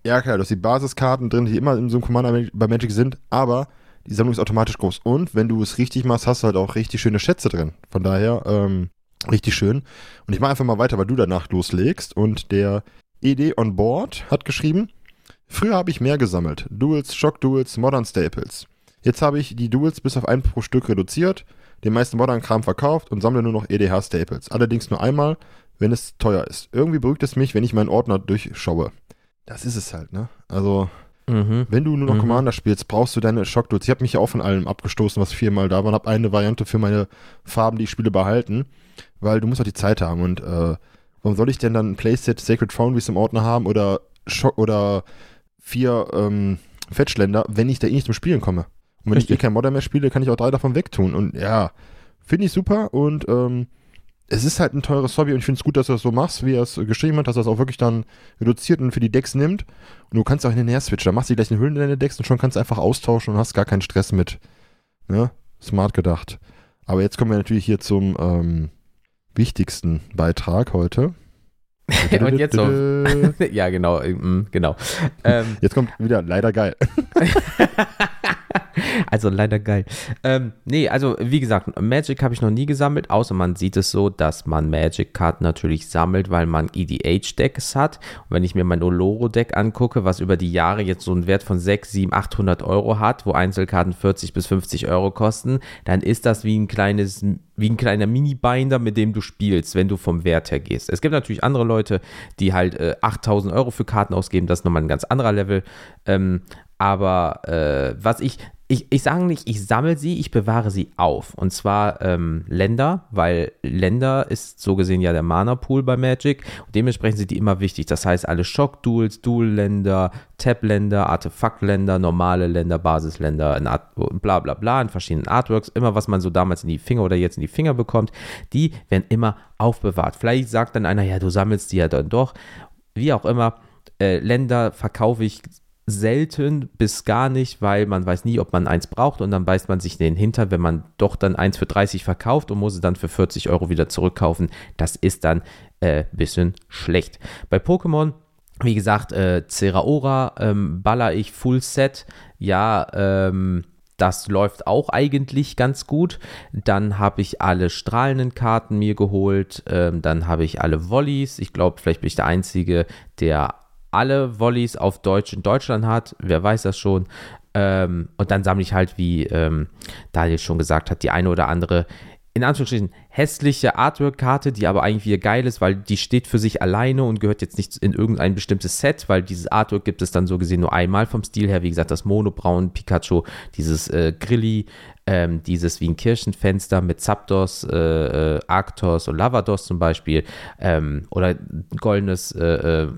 ja klar, du hast die Basiskarten drin, die immer in so einem Commander bei Magic sind, aber die Sammlung ist automatisch groß. Und wenn du es richtig machst, hast du halt auch richtig schöne Schätze drin. Von daher, ähm, richtig schön. Und ich mache einfach mal weiter, weil du danach loslegst. Und der ED on Board hat geschrieben, früher habe ich mehr gesammelt. Duels, Shock Duels, Modern Staples. Jetzt habe ich die Duels bis auf ein pro Stück reduziert den meisten Modern-Kram verkauft und sammle nur noch EDH-Staples. Allerdings nur einmal, wenn es teuer ist. Irgendwie beruhigt es mich, wenn ich meinen Ordner durchschaue. Das ist es halt, ne? Also, mhm. wenn du nur noch mhm. Commander spielst, brauchst du deine Shockdudes. Ich habe mich ja auch von allem abgestoßen, was viermal da war und habe eine Variante für meine Farben, die ich spiele, behalten, weil du musst auch die Zeit haben und äh, warum soll ich denn dann ein Playset Sacred Foundries im Ordner haben oder Schock oder vier ähm, Fetchländer, wenn ich da eh nicht zum Spielen komme? Und wenn Richtig. ich eh kein Modder mehr spiele, kann ich auch drei davon wegtun. Und ja, finde ich super und ähm, es ist halt ein teures Hobby und ich finde es gut, dass du das so machst, wie er es geschrieben hat, dass er es auch wirklich dann reduziert und für die Decks nimmt. Und du kannst auch hin und her switchen. Da machst du gleich eine Hüllen in deine Decks und schon kannst du einfach austauschen und hast gar keinen Stress mit. Ne? Smart gedacht. Aber jetzt kommen wir natürlich hier zum ähm, wichtigsten Beitrag heute. und jetzt so. ja, genau, mm, genau. Ähm, jetzt kommt wieder leider geil. Also leider geil. Ähm, nee, also wie gesagt, Magic habe ich noch nie gesammelt, außer man sieht es so, dass man Magic-Karten natürlich sammelt, weil man EDH-Decks hat. Und wenn ich mir mein Oloro-Deck angucke, was über die Jahre jetzt so einen Wert von 6, 7, 800 Euro hat, wo Einzelkarten 40 bis 50 Euro kosten, dann ist das wie ein kleines, wie ein kleiner Mini-Binder, mit dem du spielst, wenn du vom Wert her gehst. Es gibt natürlich andere Leute, die halt äh, 8000 Euro für Karten ausgeben, das ist nochmal ein ganz anderer Level. Ähm, aber äh, was ich, ich, ich sage nicht, ich sammle sie, ich bewahre sie auf. Und zwar ähm, Länder, weil Länder ist so gesehen ja der Mana-Pool bei Magic. Und dementsprechend sind die immer wichtig. Das heißt, alle Shock-Duels, Duel-Länder, Tab-Länder, Artefakt-Länder, normale Länder, Basisländer, in Art, bla bla bla, in verschiedenen Artworks, immer was man so damals in die Finger oder jetzt in die Finger bekommt, die werden immer aufbewahrt. Vielleicht sagt dann einer, ja, du sammelst die ja dann doch. Wie auch immer, äh, Länder verkaufe ich selten bis gar nicht, weil man weiß nie, ob man eins braucht und dann beißt man sich den Hinter, wenn man doch dann eins für 30 verkauft und muss es dann für 40 Euro wieder zurückkaufen. Das ist dann ein äh, bisschen schlecht. Bei Pokémon wie gesagt, äh, Ceraora ähm, baller ich Full Set. Ja, ähm, das läuft auch eigentlich ganz gut. Dann habe ich alle strahlenden Karten mir geholt. Ähm, dann habe ich alle Volleys. Ich glaube, vielleicht bin ich der Einzige, der alle Volleys auf Deutsch in Deutschland hat. Wer weiß das schon. Ähm, und dann sammle ich halt, wie ähm, Daniel schon gesagt hat, die eine oder andere, in Anführungsstrichen, hässliche Artwork-Karte, die aber eigentlich wieder geil ist, weil die steht für sich alleine und gehört jetzt nicht in irgendein bestimmtes Set, weil dieses Artwork gibt es dann so gesehen nur einmal vom Stil her. Wie gesagt, das Monobraun Pikachu, dieses äh, Grilli, ähm, dieses wie ein Kirchenfenster mit Zapdos, äh, äh, Arctos und Lavados zum Beispiel, ähm, oder goldenes, äh, äh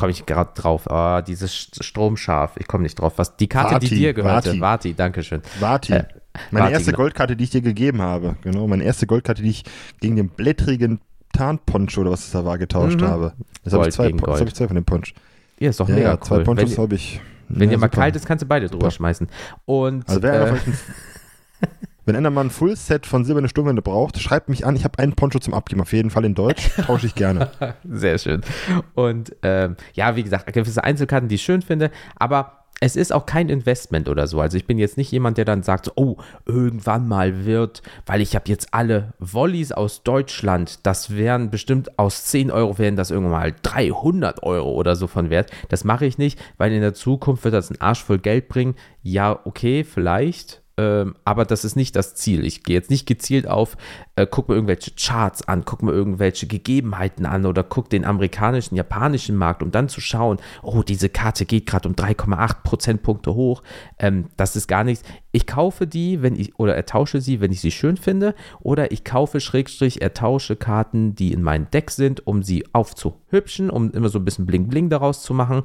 komme ich gerade drauf. Oh, dieses Stromscharf, ich komme nicht drauf. Was die Karte, Vati, die dir gehörte, Vati, Vati dankeschön. Vati. Äh, meine Vati, erste genau. Goldkarte, die ich dir gegeben habe. Genau, meine erste Goldkarte, die ich gegen den blättrigen Tarnponcho oder was es da war, getauscht mhm. habe. Jetzt habe ich, zwei, hab ich zwei von dem Ponch. Ja, ist doch ja, mega ja, cool. Zwei Ponchos habe ich. Wenn ja, dir mal kalt ist, kannst du beide drüber schmeißen. Und, also wer äh, Wenn einer mal ein Full-Set von Silberne Sturmwände braucht, schreibt mich an. Ich habe einen Poncho zum Abgeben. Auf jeden Fall in Deutsch. Tausche ich gerne. Sehr schön. Und ähm, ja, wie gesagt, gewisse Einzelkarten, die ich schön finde. Aber es ist auch kein Investment oder so. Also ich bin jetzt nicht jemand, der dann sagt, oh, irgendwann mal wird, weil ich habe jetzt alle Volleys aus Deutschland, das wären bestimmt aus 10 Euro, wären das irgendwann mal 300 Euro oder so von Wert. Das mache ich nicht, weil in der Zukunft wird das einen Arsch voll Geld bringen. Ja, okay, vielleicht. Ähm, aber das ist nicht das Ziel. Ich gehe jetzt nicht gezielt auf, äh, guck mir irgendwelche Charts an, guck mir irgendwelche Gegebenheiten an oder guck den amerikanischen, japanischen Markt, um dann zu schauen, oh, diese Karte geht gerade um 3,8 Prozentpunkte hoch. Ähm, das ist gar nichts. Ich kaufe die, wenn ich, oder ertausche sie, wenn ich sie schön finde, oder ich kaufe Schrägstrich, ertausche Karten, die in meinem Deck sind, um sie aufzuhübschen, um immer so ein bisschen Bling-Bling daraus zu machen.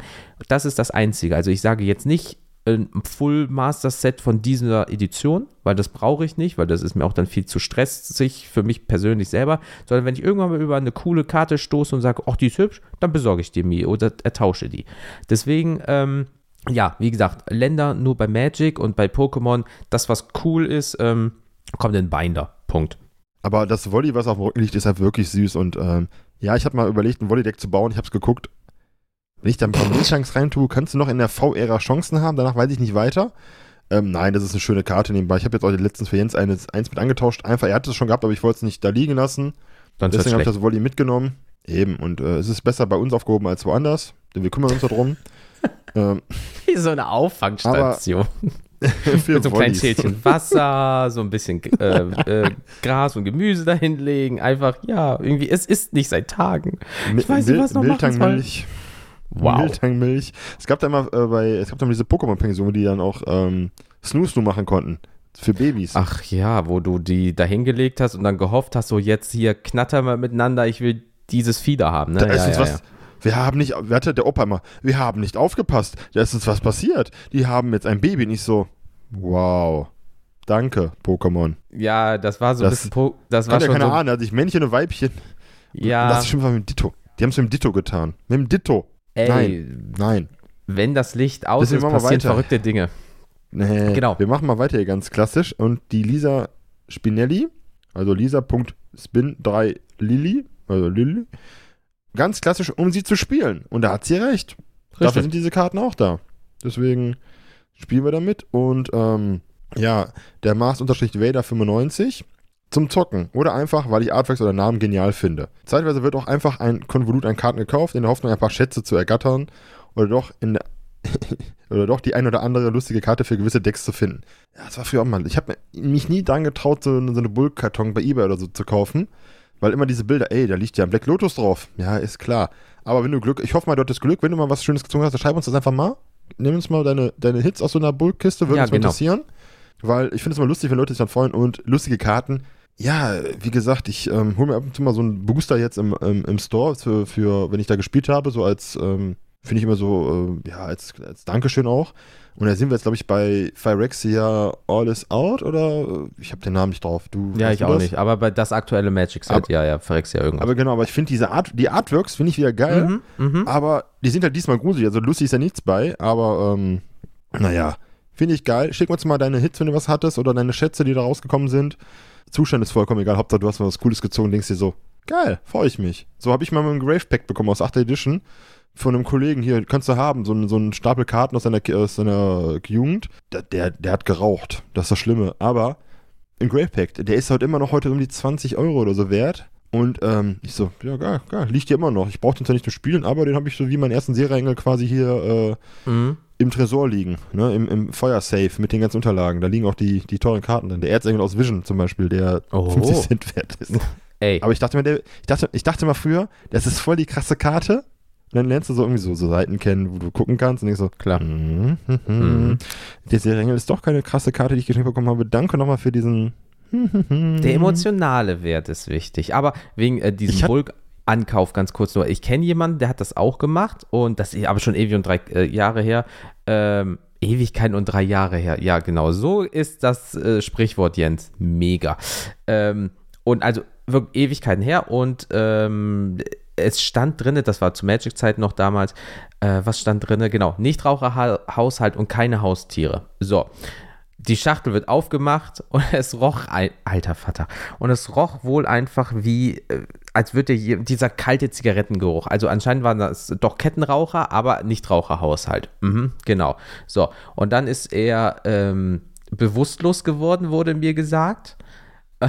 Das ist das Einzige. Also ich sage jetzt nicht, ein Full Master Set von dieser Edition, weil das brauche ich nicht, weil das ist mir auch dann viel zu stressig für mich persönlich selber, sondern wenn ich irgendwann mal über eine coole Karte stoße und sage, ach, die ist hübsch, dann besorge ich die mir oder ertausche die. Deswegen, ähm, ja, wie gesagt, Länder nur bei Magic und bei Pokémon, das, was cool ist, ähm, kommt in Binder. Punkt. Aber das Volley, was auf dem Rücken liegt, ist halt wirklich süß und ähm, ja, ich habe mal überlegt, ein Volley-Deck zu bauen. Ich habe es geguckt wenn ich da ein paar Milchtanks reintue, kannst du noch in der V-Ära Chancen haben. Danach weiß ich nicht weiter. Ähm, nein, das ist eine schöne Karte nebenbei. Ich habe jetzt auch letztens für Jens eines, eins mit angetauscht. Einfach, er hat es schon gehabt, aber ich wollte es nicht da liegen lassen. Dann Deswegen habe ich das Volley mitgenommen. Eben, und äh, es ist besser bei uns aufgehoben als woanders, denn wir kümmern uns darum. ähm, Wie so eine Auffangstation. Mit so einem kleinen Schälchen Wasser, so ein bisschen äh, äh, Gras und Gemüse dahinlegen. Einfach, ja, irgendwie, es ist nicht seit Tagen. Ich weiß nicht, was noch machen soll. Milch. Wow. Milch. Es gab da immer äh, bei, es gab da diese Pokémon-Pension, die dann auch ähm, Snoo machen konnten. Für Babys. Ach ja, wo du die da hingelegt hast und dann gehofft hast, so jetzt hier knattern wir miteinander, ich will dieses Fieder haben. Ne? Da ist ja, uns ja, was, ja. Wir haben nicht, wer hatte der Opa immer, wir haben nicht aufgepasst, da ist uns was passiert. Die haben jetzt ein Baby, nicht so, wow. Danke, Pokémon. Ja, das war so das, ein bisschen. Po das war schon ja keine so Ahnung, also ich Männchen und Weibchen. Ja. Das ist schon mal mit dem Ditto. Die haben es mit dem Ditto getan. Mit dem Ditto. Ey, nein, nein. Wenn das Licht aus ist, passieren verrückte Dinge. Nee, genau. Wir machen mal weiter hier ganz klassisch. Und die Lisa Spinelli, also Lisa.spin3 Lilly, also Lilly, ganz klassisch, um sie zu spielen. Und da hat sie recht. Richtig. Dafür sind diese Karten auch da. Deswegen spielen wir damit und ähm, ja, der Mars-Vader 95 zum Zocken oder einfach, weil ich Artworks oder Namen genial finde. Zeitweise wird auch einfach ein Konvolut an Karten gekauft, in der Hoffnung, ein paar Schätze zu ergattern oder doch in der oder doch die ein oder andere lustige Karte für gewisse Decks zu finden. Ja, das war früher auch mal. Ich habe mich nie dran getraut, so, so eine Bulk-Karton bei eBay oder so zu kaufen, weil immer diese Bilder, ey, da liegt ja ein Black Lotus drauf. Ja, ist klar. Aber wenn du Glück, ich hoffe mal, du hattest Glück, wenn du mal was Schönes gezogen hast, dann schreib uns das einfach mal. Nimm uns mal deine, deine Hits aus so einer Bulk-Kiste, würde Ja, uns genau. interessieren. Weil ich finde es immer lustig, wenn Leute sich dann freuen und lustige Karten. Ja, wie gesagt, ich ähm, hole mir ab und zu mal so einen Booster jetzt im, im, im Store für, für, wenn ich da gespielt habe, so als, ähm, finde ich immer so, äh, ja, als, als Dankeschön auch. Und da sind wir jetzt, glaube ich, bei Phyrexia All is Out oder äh, ich habe den Namen nicht drauf. Du, Ja, ich du auch das? nicht. Aber bei das aktuelle Magic-Set, Aber- ja, ja, ja irgendwas. Aber genau, aber ich finde diese Art, die Artworks finde ich wieder geil, Mhm, mhm. aber die sind halt diesmal gruselig. Also lustig ist ja nichts bei, aber ähm, naja, finde ich geil. Schick uns mal deine Hits, wenn du was hattest oder deine Schätze, die da rausgekommen sind. Zustand ist vollkommen egal. Hauptsache, du hast mal was Cooles gezogen und denkst dir so, geil, freue ich mich. So habe ich mal einen Grave Pack bekommen aus 8. Edition von einem Kollegen hier, kannst du haben, so, einen- so einen Stapel Karten aus seiner, aus seiner Jugend. Der, der, der hat geraucht, das ist das Schlimme. Aber ein Grave Pack, der ist halt immer noch heute um die 20 Euro oder so wert. Und ähm, ich so, ja, geil, geil, liegt hier immer noch. Ich brauche den zwar nicht zum Spielen, aber den habe ich so wie meinen ersten Serienengel quasi hier äh, Mhm. Im Tresor liegen, ne, im, im Feuersafe mit den ganzen Unterlagen. Da liegen auch die, die teuren Karten drin. Der Erzengel aus Vision zum Beispiel, der Oh. 50 Cent wert ist. Ey, Aber ich dachte mir, der, ich dachte, ich dachte mal früher, das ist voll die krasse Karte. Und dann lernst du so irgendwie so, so Seiten kennen, wo du gucken kannst und denkst so, klar. mhm, mhm. Mhm. der Serienengel ist doch keine krasse Karte, die ich geschenkt bekommen habe. Danke nochmal für diesen. Der emotionale Wert ist wichtig. Aber wegen äh, diesem hab- Bulk-Ankauf ganz kurz nur. Ich kenne jemanden, der hat das auch gemacht und das ist aber schon ewig und drei äh, Jahre her. Ähm, Ewigkeiten und drei Jahre her. Ja, genau. So ist das äh, Sprichwort, Jens. Mega. Ähm, und also wirklich Ewigkeiten her und ähm, es stand drinne, das war zu Magic-Zeiten noch damals, äh, was stand drinne? Genau, Nichtraucherhaushalt und keine Haustiere. So. Die Schachtel wird aufgemacht und es roch, alter Vater, und es roch wohl einfach wie, äh, als würde dieser kalte Zigarettengeruch. Also anscheinend waren das doch Kettenraucher, aber Nichtraucherhaushalt. Mhm, genau. So, und dann ist er ähm, bewusstlos geworden, wurde mir gesagt.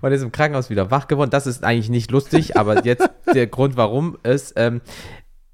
und ist im Krankenhaus wieder wach geworden. Das ist eigentlich nicht lustig, aber jetzt der Grund, warum ist, ähm,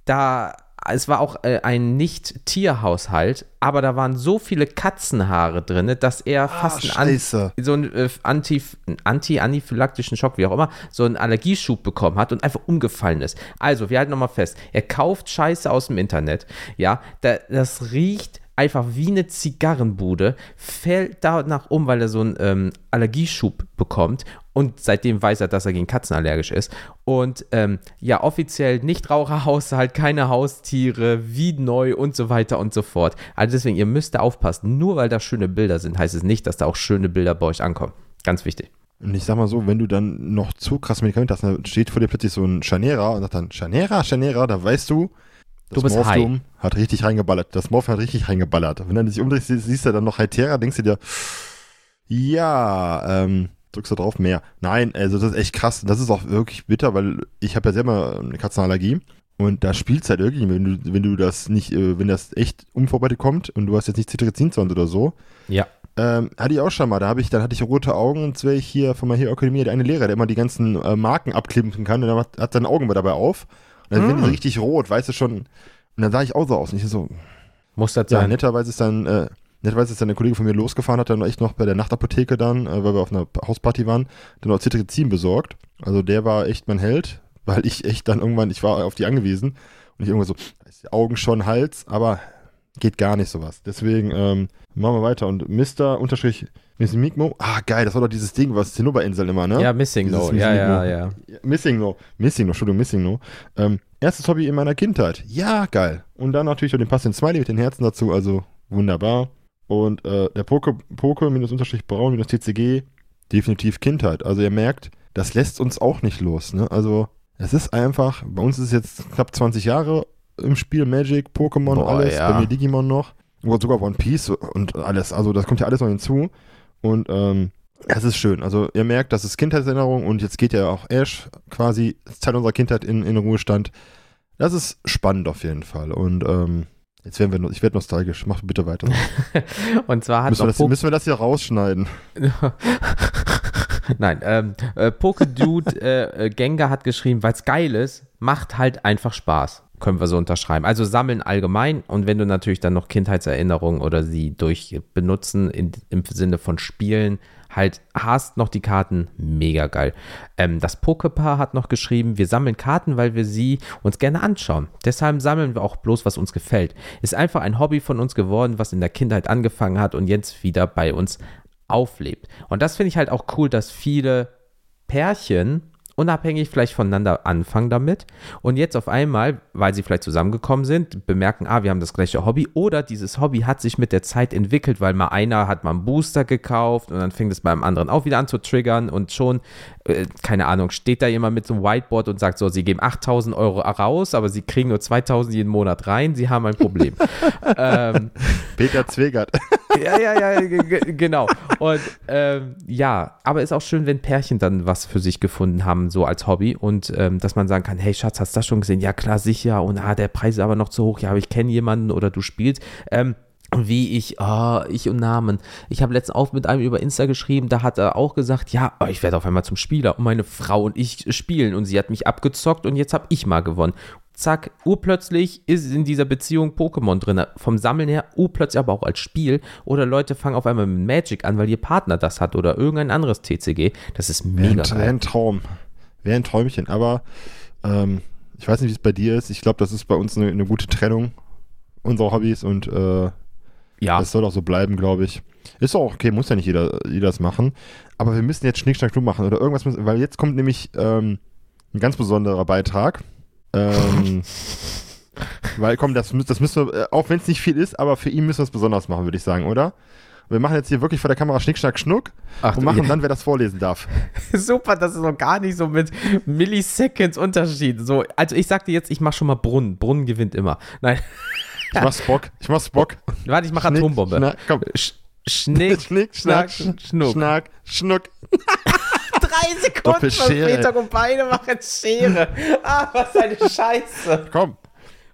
da es war auch äh, ein Nicht-Tierhaushalt, aber da waren so viele Katzenhaare drin, dass er fast einen so einen äh, Anti, Anti-anaphylaktischen Schock, wie auch immer, so einen Allergieschub bekommen hat und einfach umgefallen ist. Also, wir halten nochmal fest, er kauft Scheiße aus dem Internet, ja, da, das riecht einfach wie eine Zigarrenbude, fällt danach um, weil er so einen ähm, Allergieschub bekommt und seitdem weiß er, dass er gegen Katzen allergisch ist. Und ähm, ja, offiziell Nichtraucherhaushalt, keine Haustiere, wie neu und so weiter und so fort. Also deswegen, ihr müsst da aufpassen. Nur weil da schöne Bilder sind, heißt es nicht, dass da auch schöne Bilder bei euch ankommen. Ganz wichtig. Und ich sag mal so, wenn du dann noch zu krass Medikamente hast, dann steht vor dir plötzlich so ein Scharnierer und sagt dann, Scharnierer, Scharnierer, dann weißt du, das Du bist Morphium hat richtig reingeballert. Das Morph hat richtig reingeballert. Wenn du dich umdrehst, siehst, siehst du dann noch Hytera, denkst du dir, ja, ähm, drückst du drauf, mehr. Nein, also das ist echt krass. Das ist auch wirklich bitter, weil ich habe ja selber eine Katzenallergie. Und da spielt es halt irgendwie, wenn du, wenn du das nicht, äh, wenn das echt unvorbereitet kommt und du hast jetzt nicht Cetirizin oder so, Ja. ähm, hatte ich auch schon mal. Da habe ich, dann hatte ich rote Augen und wäre ich hier von meiner Akademie der eine Lehrer, der immer die ganzen äh, Marken abkleben kann und dann hat, hat seine Augen dabei auf. Und dann Mm. die richtig rot, weißt du schon. Und dann sah ich auch so aus. Und ich so, Muss das ja, sein? netterweise ist dann, äh, netterweise ist dann der Kollege von mir losgefahren, hat dann echt noch bei der Nachtapotheke dann, äh, weil wir auf einer Hausparty waren, dann noch Cetirizin besorgt. Also der war echt mein Held, weil ich echt dann irgendwann, ich war auf die angewiesen und ich irgendwann so, Augen schon Hals, aber geht gar nicht sowas. Deswegen ähm, machen wir weiter. Und Mr. Unterstrich Miss Migmo, ah geil, das war doch dieses Ding, was Zinnoberinsel immer, ne? Ja, Missing No. Ja, ja, Missing ja. Ja, Missing No. Missing No, Entschuldigung, Missing No. Ähm, erstes Hobby in meiner Kindheit. Ja, geil. Und dann natürlich noch den passenden Smiley mit den Herzen dazu, also wunderbar. Und äh, der Poke, Poke minus Unterstrich Braun minus TCG, definitiv Kindheit. Also ihr merkt, das lässt uns auch nicht los. Ne? Also es ist einfach, bei uns ist es jetzt knapp 20 Jahre im Spiel Magic, Pokémon, Boah, alles, ja. bei mir Digimon noch. Oder sogar One Piece und alles. Also das kommt ja alles noch hinzu. Und ähm, es ist schön. Also ihr merkt, das ist Kindheitserinnerung und jetzt geht ja auch Ash quasi Zeit unserer Kindheit in, in Ruhestand. Das ist spannend auf jeden Fall. Und ähm, Jetzt werden wir, ich werde nostalgisch. Mach bitte weiter. Und zwar hat Müssen wir, das, müssen wir das hier rausschneiden? Nein, ähm, äh, Pokedude äh, äh, Gengar hat geschrieben, weil es geil ist, macht halt einfach Spaß. Können wir so unterschreiben. Also sammeln allgemein und wenn du natürlich dann noch Kindheitserinnerungen oder sie durch Benutzen in, im Sinne von Spielen halt hast noch die Karten, mega geil. Ähm, das Pokepaar hat noch geschrieben, wir sammeln Karten, weil wir sie uns gerne anschauen. Deshalb sammeln wir auch bloß, was uns gefällt. Ist einfach ein Hobby von uns geworden, was in der Kindheit angefangen hat und jetzt wieder bei uns auflebt. Und das finde ich halt auch cool, dass viele Pärchen unabhängig vielleicht voneinander anfangen damit. Und jetzt auf einmal, weil sie vielleicht zusammengekommen sind, bemerken, ah, wir haben das gleiche Hobby. Oder dieses Hobby hat sich mit der Zeit entwickelt, weil mal einer hat mal einen Booster gekauft und dann fängt es beim anderen auch wieder an zu triggern und schon, keine Ahnung, steht da jemand mit so einem Whiteboard und sagt so, sie geben 8000 Euro raus, aber sie kriegen nur 2000 jeden Monat rein, sie haben ein Problem. ähm, Peter Zwegert. ja, ja, ja, genau. Und ähm, ja, aber ist auch schön, wenn Pärchen dann was für sich gefunden haben, so als Hobby und ähm, dass man sagen kann, hey Schatz, hast du das schon gesehen? Ja, klar, sicher. Und ah, der Preis ist aber noch zu hoch. Ja, aber ich kenne jemanden oder du spielst. Ähm, wie ich, oh, ich und Namen. Ich habe letztens auch mit einem über Insta geschrieben, da hat er auch gesagt, ja, oh, ich werde auf einmal zum Spieler und meine Frau und ich spielen und sie hat mich abgezockt und jetzt habe ich mal gewonnen. Zack, urplötzlich ist in dieser Beziehung Pokémon drin. Vom Sammeln her, urplötzlich aber auch als Spiel. Oder Leute fangen auf einmal mit Magic an, weil ihr Partner das hat oder irgendein anderes TCG. Das ist Wäre mega ein, wär geil. ein Traum. Wäre ein Träumchen. Aber ähm, ich weiß nicht, wie es bei dir ist. Ich glaube, das ist bei uns eine, eine gute Trennung unserer Hobbys und äh, Ja, das soll auch so bleiben, glaube ich. Ist auch okay, muss ja nicht jeder, jeder das machen. Aber wir müssen jetzt Schnick, Schnack, Schnuck machen oder irgendwas, müssen, weil jetzt kommt nämlich ähm, ein ganz besonderer Beitrag. Ähm, weil, komm, das, das müssen wir, äh, auch wenn es nicht viel ist, aber für ihn müssen wir es besonders machen, würde ich sagen, oder? Wir machen jetzt hier wirklich vor der Kamera Schnick, Schnack, Schnuck Ach, und machen dann, wer das vorlesen darf. super, das ist noch gar nicht so mit Milliseconds Unterschied. So, also ich sag dir jetzt, ich mach schon mal Brunnen. Brunnen gewinnt immer. Nein, Ich mach Spock, ich mach Spock. warte, ich mach Schnick, Atombombe. Schnack, komm. Sch Schnick, Schnick, Schnack, Schnuck. Schnack, Schnuck. Drei Sekunden Verspätung und beide machen Schere. Ah, was eine Scheiße. Komm.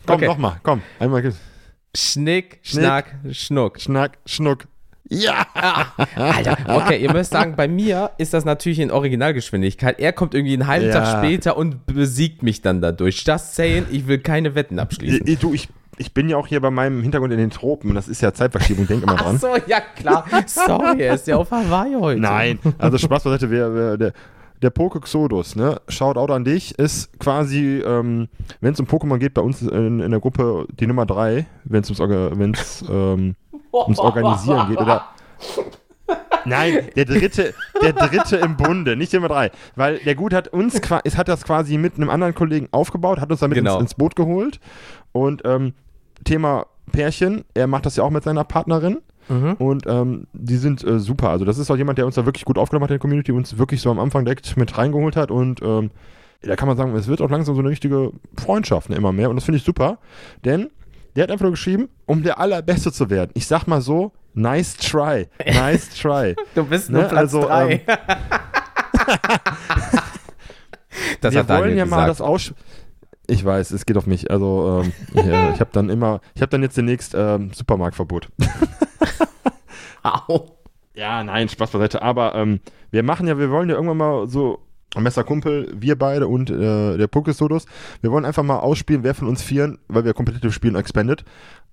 Komm, Okay. nochmal, komm. Einmal ge- Schnick, Schnick. Schnack, Schnuck. Schnack, Schnuck. Ja! Alter, okay, ihr müsst sagen, bei mir ist das natürlich in Originalgeschwindigkeit. Er kommt irgendwie einen halben Ja. Tag später und besiegt mich dann dadurch. Just saying, ich will keine Wetten abschließen. Du, ich, ich bin ja auch hier bei meinem Hintergrund in den Tropen. Das ist ja Zeitverschiebung, denk immer Ach dran. so, ja klar. Sorry, er ist ja auf Hawaii heute. Nein, also Spaß beiseite, wer, wer, der, der Pokexodus, ne? Shoutout an dich, ist quasi, ähm, wenn es um Pokémon geht, bei uns in, in der Gruppe die Nummer 3, wenn es ums, Orga- wenn's, ähm, ums Organisieren geht. Oder Nein, der dritte, der dritte im Bunde, nicht die Nummer drei. Weil der Gut hat uns hat das quasi mit einem anderen Kollegen aufgebaut, hat uns damit Genau. ins, ins Boot geholt. Und ähm, Thema Pärchen, er macht das ja auch mit seiner Partnerin. Mhm. Und ähm, die sind äh, super. Also, das ist auch jemand, der uns da wirklich gut aufgenommen hat in der Community, uns wirklich so am Anfang direkt mit reingeholt hat. Und ähm, da kann man sagen, es wird auch langsam so eine richtige Freundschaft, ne, immer mehr. Und das finde ich super. Denn der hat einfach nur geschrieben, um der Allerbeste zu werden. Ich sag mal so, nice try. Nice try. Du bist nur Ne, Platz also, drei. das Wir wollen ja mal gesagt. das aus. Ich weiß, es geht auf mich. Also, ähm, ich, ich habe dann immer, ich habe dann jetzt demnächst ähm, Supermarktverbot. Au. Ja, nein, Spaß beiseite. Aber ähm, wir machen ja, wir wollen ja irgendwann mal so, Messer Kumpel, wir beide und äh, der Pokestodus, wir wollen einfach mal ausspielen, wer von uns vieren, weil wir kompetitiv spielen, Expanded,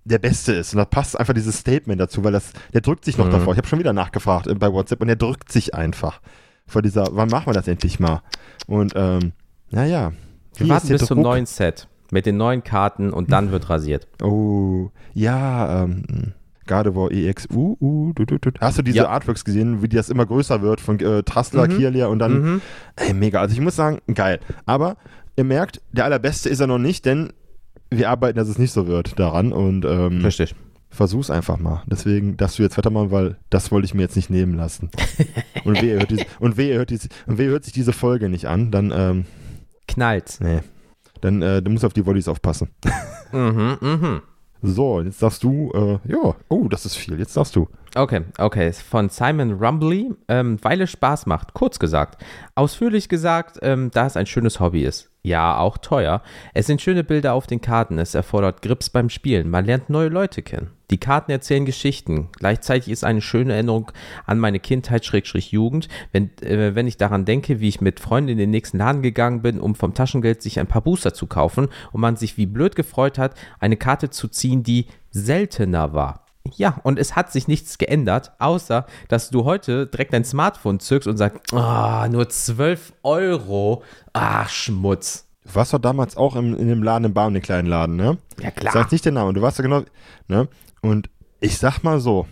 der Beste ist. Und da passt einfach dieses Statement dazu, weil das, der drückt sich noch Mhm. davor. Ich habe schon wieder nachgefragt äh, bei WhatsApp und der drückt sich einfach vor dieser, wann machen wir das endlich mal? Und ähm, naja. Wir hier warten bis zum neuen Set mit den neuen Karten und dann wird rasiert. Oh, ja, ähm, Gardevoir EX, uh, uh, du, du, du. Hast du diese Ja. Artworks gesehen, wie das immer größer wird von äh, Trastler, Mhm. Kirlia und dann, Mhm. ey, mega. Also ich muss sagen, geil. Aber ihr merkt, der allerbeste ist er noch nicht, denn wir arbeiten, dass es nicht so wird daran und ähm, Richtig. versuch's einfach mal. Deswegen darfst du jetzt weitermachen, weil das wollte ich mir jetzt nicht nehmen lassen. und wer hört, diese, und wer hört, diese, und wer hört sich diese Folge nicht an, dann, ähm, Knallt. nee. Dann, äh, du musst auf die Volleys aufpassen. Mhm, mhm. So, jetzt darfst du, äh, ja, oh, das ist viel, jetzt darfst du. Okay, okay. Von Simon Rumbly, ähm, weil es Spaß macht. Kurz gesagt. Ausführlich gesagt, ähm, da es ein schönes Hobby ist. Ja, auch teuer. Es sind schöne Bilder auf den Karten. Es erfordert Grips beim Spielen. Man lernt neue Leute kennen. Die Karten erzählen Geschichten. Gleichzeitig ist eine schöne Erinnerung an meine Kindheit, Schrägstrich Jugend. Wenn, äh, wenn ich daran denke, wie ich mit Freunden in den nächsten Laden gegangen bin, um vom Taschengeld sich ein paar Booster zu kaufen und man sich wie blöd gefreut hat, eine Karte zu ziehen, die seltener war. Ja, und es hat sich nichts geändert, außer dass du heute direkt dein Smartphone zückst und sagst, ah, nur 12 Euro. Ach, Schmutz. Du warst doch damals auch im, in dem Laden im Bar, in dem kleinen Laden, ne? Ja, klar. Sag nicht den Namen, du warst ja genau, ne? Und ich sag mal so,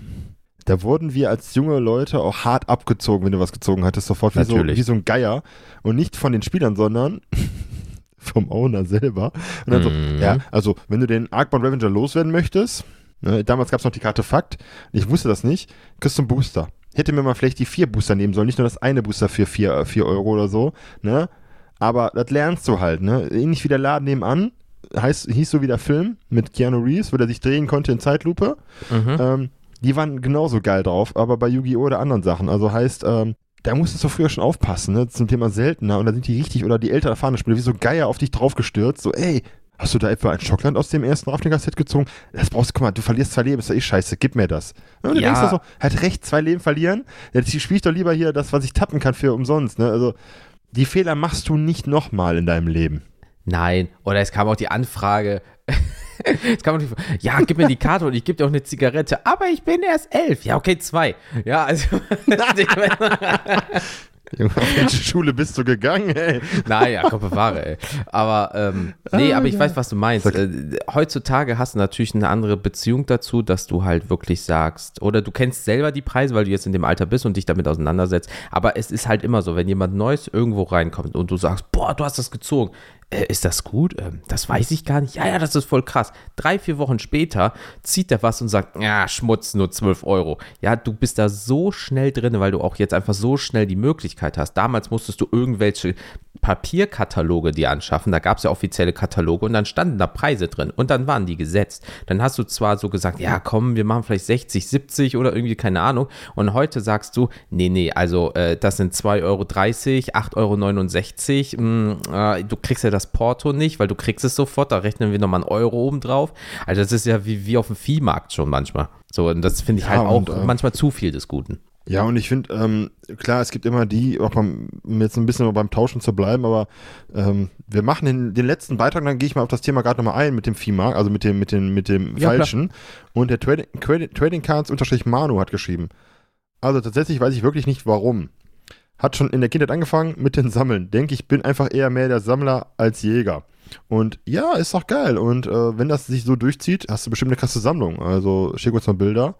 da wurden wir als junge Leute auch hart abgezogen, wenn du was gezogen hattest, sofort wie, so, wie so ein Geier. Und nicht von den Spielern, sondern vom Owner selber. Und dann so, Mhm. ja, also wenn du den Arcbound Revenger loswerden möchtest, ne, damals gab es noch die Karte Fakt, ich wusste das nicht, kriegst du einen Booster. Hätte mir mal vielleicht die vier Booster nehmen sollen, nicht nur das eine Booster für vier, äh, vier Euro oder so, ne? Aber das lernst du halt, ne? Ähnlich wie der Laden nebenan, heißt, hieß so wie der Film mit Keanu Reeves, wo der sich drehen konnte in Zeitlupe. Mhm. Ähm, die waren genauso geil drauf, aber bei Yu-Gi-Oh! oder anderen Sachen. Also heißt, ähm, da musstest du früher schon aufpassen, ne? Zum Thema seltener. Und da sind die richtig, oder die älter erfahrenen Spieler, wie so Geier auf dich draufgestürzt. So, ey, hast du da etwa ein Schockland aus dem ersten Ravnica-Set gezogen? Das brauchst du, guck mal, du verlierst zwei Leben, ist doch eh scheiße, gib mir das. Und du Ja. denkst so, hat recht, zwei Leben verlieren? Ja, Jetzt spiel ich doch lieber hier das, was ich tappen kann für umsonst, ne? Also, die Fehler machst du nicht nochmal in deinem Leben. Nein, oder es kam auch die Anfrage. es kam auch die, ja, gib mir die Karte und ich gebe dir auch eine Zigarette. Aber ich bin erst elf. Ja, okay, zwei. Ja, also. Junge, auf welche Schule bist du gegangen, ey? naja, komm, bewahre, ey. Aber, ähm, nee, aber ich weiß, was du meinst. Äh, heutzutage hast du natürlich eine andere Beziehung dazu, dass du halt wirklich sagst, oder du kennst selber die Preise, weil du jetzt in dem Alter bist und dich damit auseinandersetzt. Aber es ist halt immer so, wenn jemand Neues irgendwo reinkommt und du sagst, boah, du hast das gezogen. Äh, ist das gut? Ähm, das weiß ich gar nicht. Ja, ja, das ist voll krass. Drei, vier Wochen später zieht er was und sagt, ja, Schmutz, nur 12 Euro. Ja, du bist da so schnell drin, weil du auch jetzt einfach so schnell die Möglichkeit hast. Damals musstest du irgendwelche Papierkataloge dir anschaffen. Da gab es ja offizielle Kataloge und dann standen da Preise drin und dann waren die gesetzt. Dann hast du zwar so gesagt, ja, komm, wir machen vielleicht 60, 70 oder irgendwie, keine Ahnung. Und heute sagst du, nee, nee, also äh, das sind 2,30 Euro, 8,69 Euro. Mh, äh, du kriegst ja das Porto nicht, weil du kriegst es sofort, da rechnen wir nochmal einen Euro oben drauf. Also das ist ja wie, wie auf dem Viehmarkt schon manchmal. So, und das finde ich Ja, halt auch und, äh, manchmal zu viel des Guten. Ja, und ich finde, ähm, klar, es gibt immer die, auch beim, um jetzt ein bisschen beim Tauschen zu bleiben, aber ähm, wir machen den, den letzten Beitrag, dann gehe ich mal auf das Thema gerade nochmal ein mit dem FIMA, also mit dem, mit dem, mit dem Ja, Falschen. Und der Trading, Trading, Trading Cards unterstrich Manu hat geschrieben. Also tatsächlich weiß ich wirklich nicht warum. Hat schon in der Kindheit angefangen mit den Sammeln. Denke ich, bin einfach eher mehr der Sammler als Jäger. Und ja, ist doch geil. Und äh, wenn das sich so durchzieht, hast du bestimmt eine krasse Sammlung. Also schick uns mal Bilder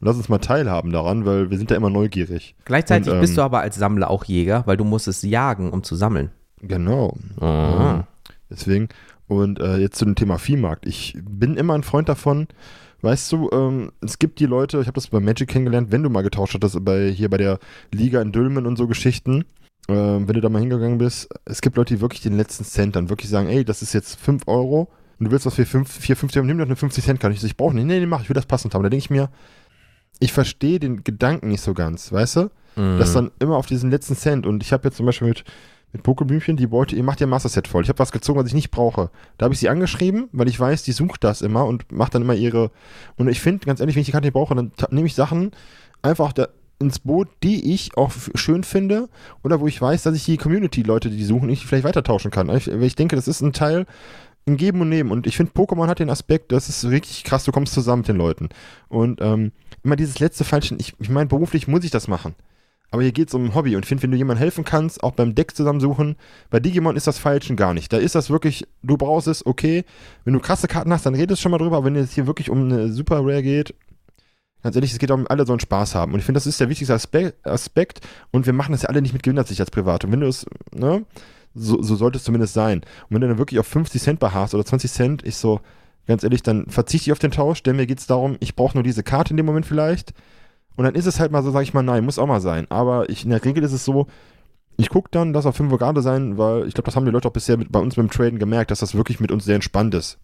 und lass uns mal teilhaben daran, weil wir sind da immer neugierig. Gleichzeitig Und, ähm, bist du aber als Sammler auch Jäger, weil du musst es jagen, um zu sammeln. Genau. Ah. Deswegen. Und äh, jetzt zu dem Thema Viehmarkt. Ich bin immer ein Freund davon. Weißt du, ähm, es gibt die Leute, ich habe das bei Magic kennengelernt, wenn du mal getauscht hattest, bei, hier bei der Liga in Dülmen und so Geschichten, ähm, wenn du da mal hingegangen bist, es gibt Leute, die wirklich den letzten Cent dann wirklich sagen, ey, das ist jetzt 5 Euro und du willst was für 5, 4, 50 Euro, nimm doch eine 50 Cent Karte. Ich, ich brauche nicht, nee, nee, mach, ich will das passend haben. Da denke ich mir, ich verstehe den Gedanken nicht so ganz, weißt du? Mhm. Das dann immer auf diesen letzten Cent. Und ich habe jetzt zum Beispiel mit, mit Pokeblümchen, die wollte, ihr macht ihr Master-Set voll. Ich habe was gezogen, was ich nicht brauche. Da habe ich sie angeschrieben, weil ich weiß, die sucht das immer und macht dann immer ihre. Und ich finde, ganz ehrlich, wenn ich die Karte nicht brauche, dann nehme ich Sachen einfach da ins Boot, die ich auch schön finde oder wo ich weiß, dass ich die Community-Leute, die die suchen, ich vielleicht weitertauschen kann. Ich, weil ich denke, das ist ein Teil ein Geben und Nehmen. Und ich finde, Pokémon hat den Aspekt, das ist richtig krass, du kommst zusammen mit den Leuten. Und ähm, immer dieses letzte Falschen, ich, ich meine, beruflich muss ich das machen. Aber hier geht es um ein Hobby und ich finde, wenn du jemandem helfen kannst, auch beim Deck zusammensuchen, bei Digimon ist das Falschen gar nicht. Da ist das wirklich, du brauchst es, okay. Wenn du krasse Karten hast, dann redest schon mal drüber, aber wenn es hier wirklich um eine Super Rare geht, ganz ehrlich, es geht darum, alle sollen Spaß haben. Und ich finde, das ist der wichtigste Aspe Aspekt und wir machen das ja alle nicht mit Gewinnersicht als Privat. Und wenn du es, ne, so, so sollte es zumindest sein. Und wenn du dann wirklich auf 50 Cent beharrst oder 20 Cent, ich so, ganz ehrlich, dann verzichte ich auf den Tausch, denn mir geht es darum, ich brauche nur diese Karte in dem Moment vielleicht. Und dann ist es halt mal so, sag ich mal, nein, muss auch mal sein. Aber ich, in der Regel ist es so, ich gucke dann, dass auf 5 Uhr gerade sein, weil ich glaube, das haben die Leute auch bisher mit, bei uns beim Traden gemerkt, dass das wirklich mit uns sehr entspannt ist.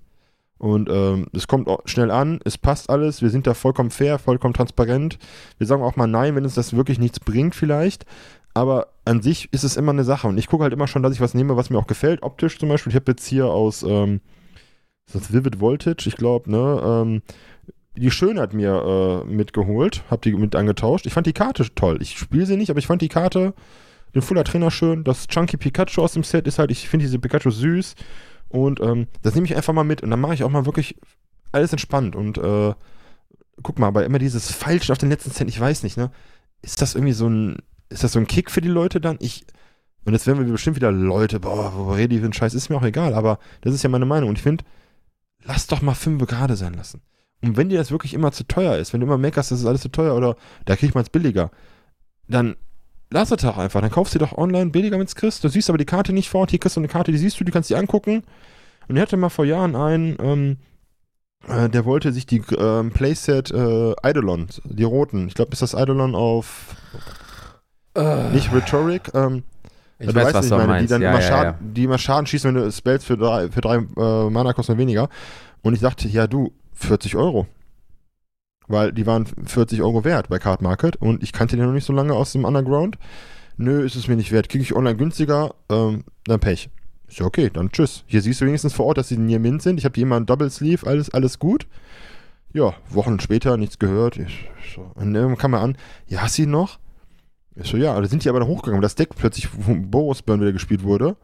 Und ähm, es kommt schnell an, es passt alles, wir sind da vollkommen fair, vollkommen transparent. Wir sagen auch mal nein, wenn uns das wirklich nichts bringt vielleicht. Aber an sich ist es immer eine Sache. Und ich gucke halt immer schon, dass ich was nehme, was mir auch gefällt. Optisch zum Beispiel. Ich habe jetzt hier aus ähm, das Vivid Voltage, ich glaube, ne, ähm, die Schönheit mir äh, mitgeholt, habe die mit angetauscht. Ich fand die Karte toll. Ich spiele sie nicht, aber ich fand die Karte, den Fuller Trainer schön. Das Chunky Pikachu aus dem Set ist halt, ich finde diese Pikachu süß. Und ähm, das nehme ich einfach mal mit. Und dann mache ich auch mal wirklich alles entspannt. Und äh, guck mal, aber immer dieses Falschen auf den letzten Cent, ich weiß nicht, ne? Ist das irgendwie so ein, ist das so ein Kick für die Leute dann? Ich, und jetzt werden wir bestimmt wieder Leute, boah, rede ich für einen Scheiß, ist mir auch egal, aber das ist ja meine Meinung. Und ich finde, lass doch mal fünf gerade sein lassen. Und wenn dir das wirklich immer zu teuer ist, wenn du immer meckerst, das ist alles zu teuer oder da kriegt man es billiger, dann lass es doch einfach. Dann kaufst du doch online billiger, wenn es kriegst. Du siehst aber die Karte nicht vor. Hier kriegst du eine Karte, die siehst du, die kannst du dir angucken. Und er hatte mal vor Jahren einen, ähm, äh, der wollte sich die ähm, Playset äh, Eidolon, die roten, ich glaube, ist das Eidolon auf uh. nicht Rhetoric, ähm, ich weiß, was du meine, die dann ja, immer, ja, Schaden, ja. die immer Schaden schießen, wenn du Spells für drei, für drei äh, Mana kosten weniger. Und ich dachte, ja du, 40 Euro. Weil die waren 40 Euro wert bei Card Market und ich kannte die noch nicht so lange aus dem Underground. Nö, ist es mir nicht wert. Kriege ich online günstiger, ähm, dann Pech. Ist ja okay, dann tschüss. Hier siehst du wenigstens vor Ort, dass sie Near Mint sind. Ich habe die in Double Sleeve, alles, alles gut. Ja, Wochen später nichts gehört. Ich, so. Und dann kam er an, ja, hast du ihn noch? Ich so, ja, da sind die aber dann hochgegangen, weil das Deck plötzlich vom Boros Burn wieder gespielt wurde.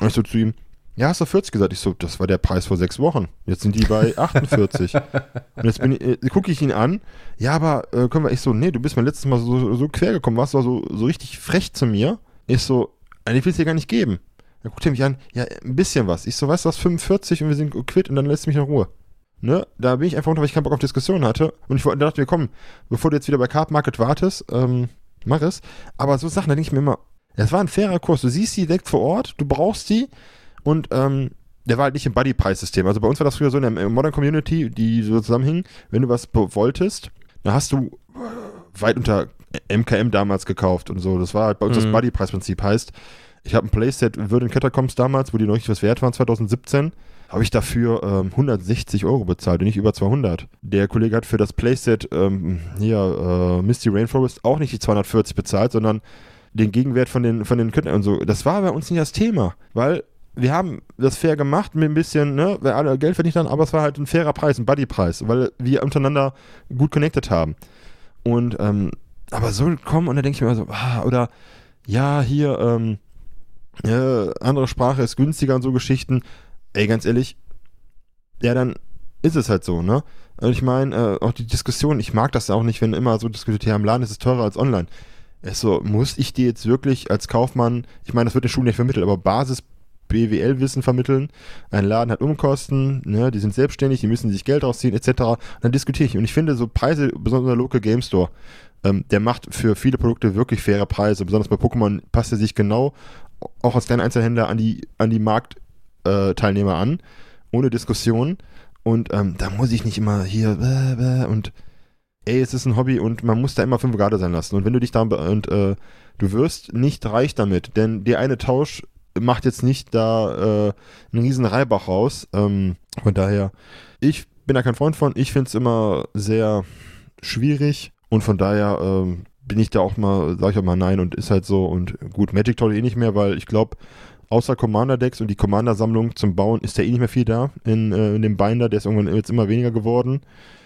Und ich so zu ihm, ja, hast du 40 gesagt? Ich so, das war der Preis vor sechs Wochen. Jetzt sind die bei 48. und jetzt bin ich, äh, gucke ich ihn an. Ja, aber äh, können wir, ich so, nee, du bist mir letztes Mal so, so quer gekommen, warst du so, so richtig frech zu mir. Ich so, ich will es dir gar nicht geben. Dann guckt er mich an, ja, ein bisschen was. Ich so, weißt du was, 45 und wir sind quitt und dann lässt mich in Ruhe. Ne? Da bin ich einfach unter, weil ich keinen Bock auf Diskussionen hatte. Und ich dachte mir, komm, bevor du jetzt wieder bei Card Market wartest, ähm, mach es. Aber so Sachen, da denke ich mir immer, das war ein fairer Kurs. Du siehst die direkt vor Ort, du brauchst die und ähm, der war halt nicht im Buddy-Preis-System. Also bei uns war das früher so in der Modern Community, die so zusammenhing, wenn du was wolltest, dann hast du weit unter MKM damals gekauft und so. Das war halt bei uns mhm. das Buddy-Preis-Prinzip. Heißt, ich habe ein Playset Würden Catacombs damals, wo die noch nicht was wert waren, 2017, habe ich dafür ähm, 160 Euro bezahlt und nicht über 200. Der Kollege hat für das Playset ähm, hier äh, Misty Rainforest auch nicht die 240 bezahlt, sondern den Gegenwert von den, von den Kütten und so. Das war bei uns nicht das Thema, weil wir haben das fair gemacht mit ein bisschen, ne, wer alle Geld verdient haben, aber es war halt ein fairer Preis, ein Buddy-Preis, weil wir untereinander gut connected haben. Und, ähm, aber so kommen und da denke ich mir so, ah, oder ja, hier, ähm, äh, andere Sprache ist günstiger und so Geschichten. Ey, ganz ehrlich, ja, dann ist es halt so, ne? Und ich meine, äh, auch die Diskussion, ich mag das auch nicht, wenn immer so diskutiert, ja, im Laden ist es teurer als online. Es so, muss ich dir jetzt wirklich als Kaufmann, ich meine, das wird in Schulen nicht vermittelt, aber Basis BWL-Wissen vermitteln. Ein Laden hat Umkosten, ne, die sind selbstständig, die müssen sich Geld rausziehen, etc. Und dann diskutiere ich. Und ich finde so Preise, besonders der Local Game Store, ähm, der macht für viele Produkte wirklich faire Preise. Besonders bei Pokémon passt er sich genau auch als kleiner Einzelhändler an die, an die Marktteilnehmer an, ohne Diskussion. Und ähm, da muss ich nicht immer hier bäh, bäh, und ey, es ist ein Hobby und man muss da immer fünf Grad sein lassen. Und wenn du dich da und äh, du wirst nicht reich damit, denn der eine Tausch macht jetzt nicht da äh, einen riesen Reibach raus. Ähm, von daher, ich bin da kein Freund von. Ich finde es immer sehr schwierig und von daher ähm, bin ich da auch mal, sage ich auch mal nein und ist halt so. Und gut, Magic Toll eh nicht mehr, weil ich glaube, außer Commander-Decks und die Commander-Sammlung zum Bauen ist da eh nicht mehr viel da in, äh, in dem Binder. Der ist irgendwann jetzt immer weniger geworden.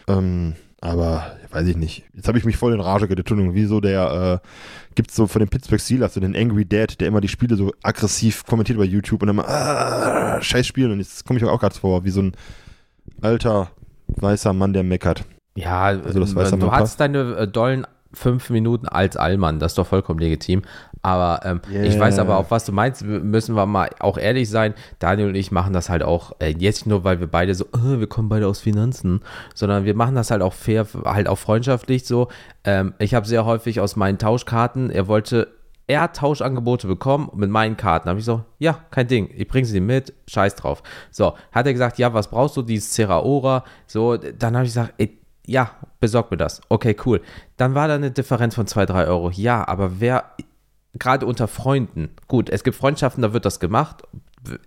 Ähm, aber weiß ich nicht. Jetzt habe ich mich voll in Rage geredet. Wieso der äh, gibt es so von den Pittsburgh Steelers so den Angry Dad, der immer die Spiele so aggressiv kommentiert bei YouTube und immer ah, scheiß Spielen. Und jetzt komme ich auch gerade vor, wie so ein alter weißer Mann, der meckert. Ja, also das weiß du hast deine äh, dollen fünf Minuten als Allmann, das ist doch vollkommen legitim. Aber ähm, yeah. ich weiß aber auch, was du meinst, müssen wir mal auch ehrlich sein. Daniel und ich machen das halt auch äh, jetzt nur, weil wir beide so, äh, wir kommen beide aus Finanzen, sondern wir machen das halt auch fair, halt auch freundschaftlich so. Ähm, ich habe sehr häufig aus meinen Tauschkarten, er wollte er hat Tauschangebote bekommen mit meinen Karten. Habe ich so, ja, kein Ding, ich bringe sie mit, scheiß drauf. So, hat er gesagt, ja, was brauchst du, dieses Ceraora? So, dann habe ich gesagt, ey, ja, besorg mir das. Okay, cool. Dann war da eine Differenz von 2, 3 Euro. Ja, aber wer, gerade unter Freunden, gut, es gibt Freundschaften, da wird das gemacht.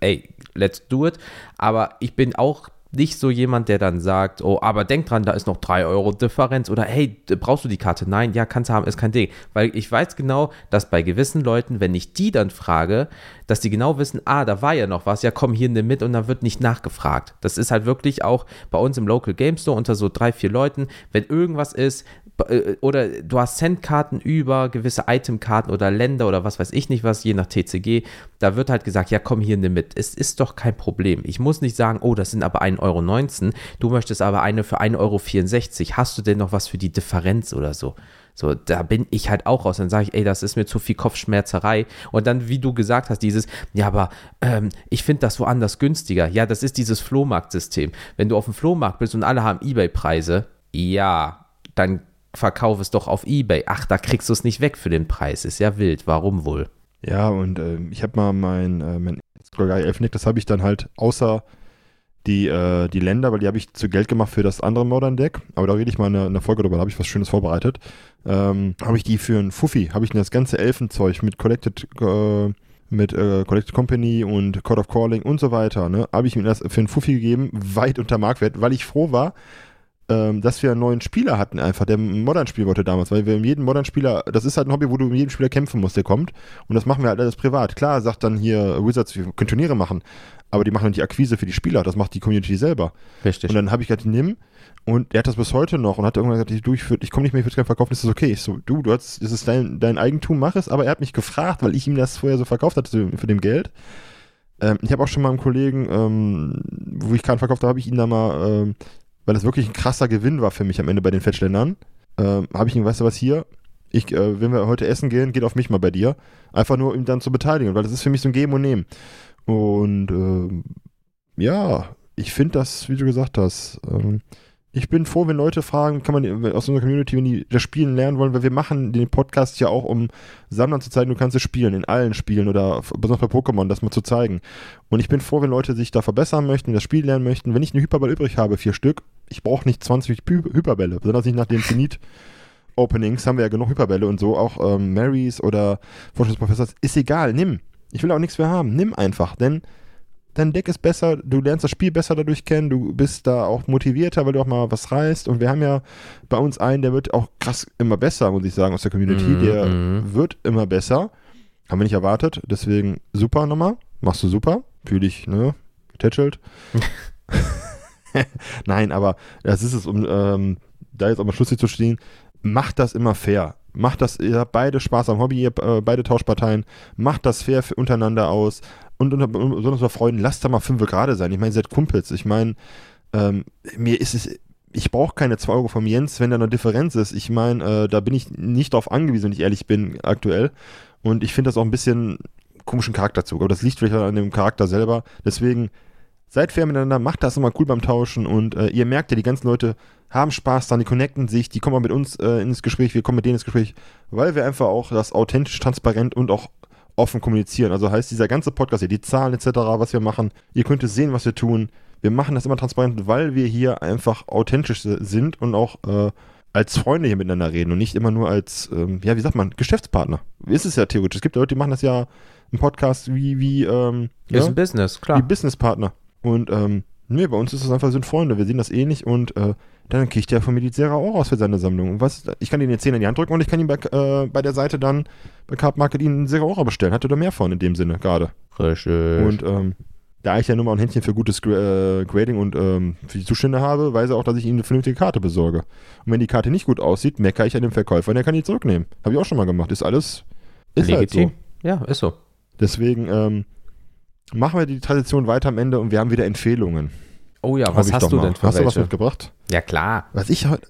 Ey, let's do it. Aber ich bin auch nicht so jemand, der dann sagt, oh, aber denk dran, da ist noch 3 Euro Differenz oder hey, brauchst du die Karte? Nein, ja, kannst du haben, ist kein Ding. Weil ich weiß genau, dass bei gewissen Leuten, wenn ich die dann frage, dass die genau wissen, ah, da war ja noch was, ja komm, hier nimm mit und dann wird nicht nachgefragt. Das ist halt wirklich auch bei uns im Local Game Store unter so drei, vier Leuten, wenn irgendwas ist, äh, oder du hast Centkarten über gewisse Itemkarten oder Länder oder was weiß ich nicht was, je nach TCG, da wird halt gesagt, ja komm hier nimm mit. Es ist doch kein Problem. Ich muss nicht sagen, oh, das sind aber 1,19 Euro, du möchtest aber eine für 1,64 Euro. Hast du denn noch was für die Differenz oder so? So, da bin ich halt auch raus. Dann sage ich, ey, das ist mir zu viel Kopfschmerzerei. Und dann, wie du gesagt hast, dieses, ja, aber ähm, ich finde das woanders günstiger. Ja, das ist dieses Flohmarktsystem. Wenn du auf dem Flohmarkt bist und alle haben Ebay-Preise, ja, dann verkauf es doch auf Ebay. Ach, da kriegst du es nicht weg für den Preis. Ist ja wild. Warum wohl? Ja, und äh, ich habe mal mein, äh, mein Elfnick, das habe ich dann halt außer die, äh, die Länder, weil die habe ich zu Geld gemacht für das andere Modern Deck. Aber da rede ich mal in einer Folge drüber, da habe ich was Schönes vorbereitet. Ähm, habe ich die für einen Fuffi, habe ich das ganze Elfenzeug mit Collected, äh, mit äh, Collected Company und Code of Calling und so weiter, ne, habe ich mir das für einen Fuffi gegeben, weit unter Marktwert, weil ich froh war, ähm, dass wir einen neuen Spieler hatten, einfach, der Modern-Spiel wollte damals, weil wir in jedem Modern-Spieler, das ist halt ein Hobby, wo du mit jedem Spieler kämpfen musst, der kommt. Und das machen wir halt alles privat. Klar, sagt dann hier Wizards, wir können Turniere machen, aber die machen dann die Akquise für die Spieler, das macht die Community selber. Richtig. Und dann habe ich gesagt, nimm. Und er hat das bis heute noch und hat irgendwann gesagt, ich, du, ich, ich komme nicht mehr, ich würde es gerne verkaufen, ist das okay? Ich so, du, du hast, das ist dein, dein Eigentum, mach es, aber er hat mich gefragt, weil ich ihm das vorher so verkauft hatte für dem Geld. Ähm, ich habe auch schon mal einen Kollegen, ähm, wo ich keinen verkauft habe, habe ich ihn da mal ähm, weil das wirklich ein krasser Gewinn war für mich am Ende bei den Fettschländern, ähm, habe ich ihn, weißt du was, hier, ich, äh, wenn wir heute essen gehen, geht auf mich mal bei dir. Einfach nur, ihn dann zu beteiligen, weil das ist für mich so ein Geben und Nehmen. Und äh, ja, ich finde das, wie du gesagt hast, ähm, ich bin froh, wenn Leute fragen, kann man aus unserer Community, wenn die das Spielen lernen wollen, weil wir machen den Podcast ja auch, um Sammlern zu zeigen, du kannst es spielen, in allen Spielen oder besonders bei Pokémon, das mal zu zeigen. Und ich bin froh, wenn Leute sich da verbessern möchten, das Spiel lernen möchten. Wenn ich einen Hyperball übrig habe, vier Stück, ich brauche nicht 20 Hy Hyperbälle, besonders nicht nach den Zenit. Openings haben wir ja genug Hyperbälle und so, auch ähm, Marys oder Forschungsprofessors, ist egal, nimm. Ich will auch nichts mehr haben, nimm einfach, denn dein Deck ist besser, du lernst das Spiel besser dadurch kennen, du bist da auch motivierter, weil du auch mal was reißt. Und wir haben ja bei uns einen, der wird auch krass immer besser, muss ich sagen, aus der Community. Mm -hmm. Der mhm. wird immer besser. Haben wir nicht erwartet. Deswegen super nochmal. Machst du super. Fühl dich, ne? Tätschelt. Nein, aber das ist es, um ähm, da jetzt auch mal schlusslich zu stehen. Macht das immer fair macht das, ihr habt beide Spaß am Hobby, ihr äh, beide Tauschparteien, macht das fair untereinander aus und unter, besonders bei Freunden, lasst da mal fünf gerade sein. Ich meine, ihr seid Kumpels. Ich meine, ähm, mir ist es, ich brauche keine 2 Euro vom Jens, wenn da eine Differenz ist. Ich meine, äh, da bin ich nicht drauf angewiesen, wenn ich ehrlich bin, aktuell. Und ich finde das auch ein bisschen komischen Charakterzug. Aber das liegt vielleicht an dem Charakter selber. Deswegen, seid fair miteinander, macht das immer cool beim Tauschen und äh, ihr merkt ja, die ganzen Leute haben Spaß dann, die connecten sich, die kommen auch mit uns äh, ins Gespräch, wir kommen mit denen ins Gespräch, weil wir einfach auch das authentisch, transparent und auch offen kommunizieren. Also heißt dieser ganze Podcast hier, die Zahlen etc., was wir machen, ihr könnt es sehen, was wir tun. Wir machen das immer transparent, weil wir hier einfach authentisch sind und auch äh, als Freunde hier miteinander reden und nicht immer nur als, ähm, ja, wie sagt man, Geschäftspartner. Ist es ja theoretisch. Es gibt Leute, die machen das ja im Podcast wie, wie, ähm, ist ja, ein Business, klar. Wie Businesspartner. Und, ähm, nee, bei uns ist es einfach, sind Freunde. Wir sehen das ähnlich und, äh, dann kriegt der von mir die Zera auch raus für seine Sammlung. Und was, ich kann ihm den 10 in die Hand drücken und ich kann ihm bei, äh, bei der Seite dann bei Carp Market ihn auch bestellen. Hatte da mehr von in dem Sinne gerade. Richtig. Und ähm, da ich ja nun mal ein Händchen für gutes äh, Grading und ähm, für die Zustände habe, weiß er auch, dass ich ihm eine vernünftige Karte besorge. Und wenn die Karte nicht gut aussieht, meckere ich an dem Verkäufer und er kann die zurücknehmen. Habe ich auch schon mal gemacht. Ist alles. Ist Legitim. Halt so. Ja, ist so. Deswegen ähm, machen wir die Tradition weiter am Ende und wir haben wieder Empfehlungen. Oh ja, was hast du mal. denn für Hast welche? du was mitgebracht? Ja, klar. Was ich heute.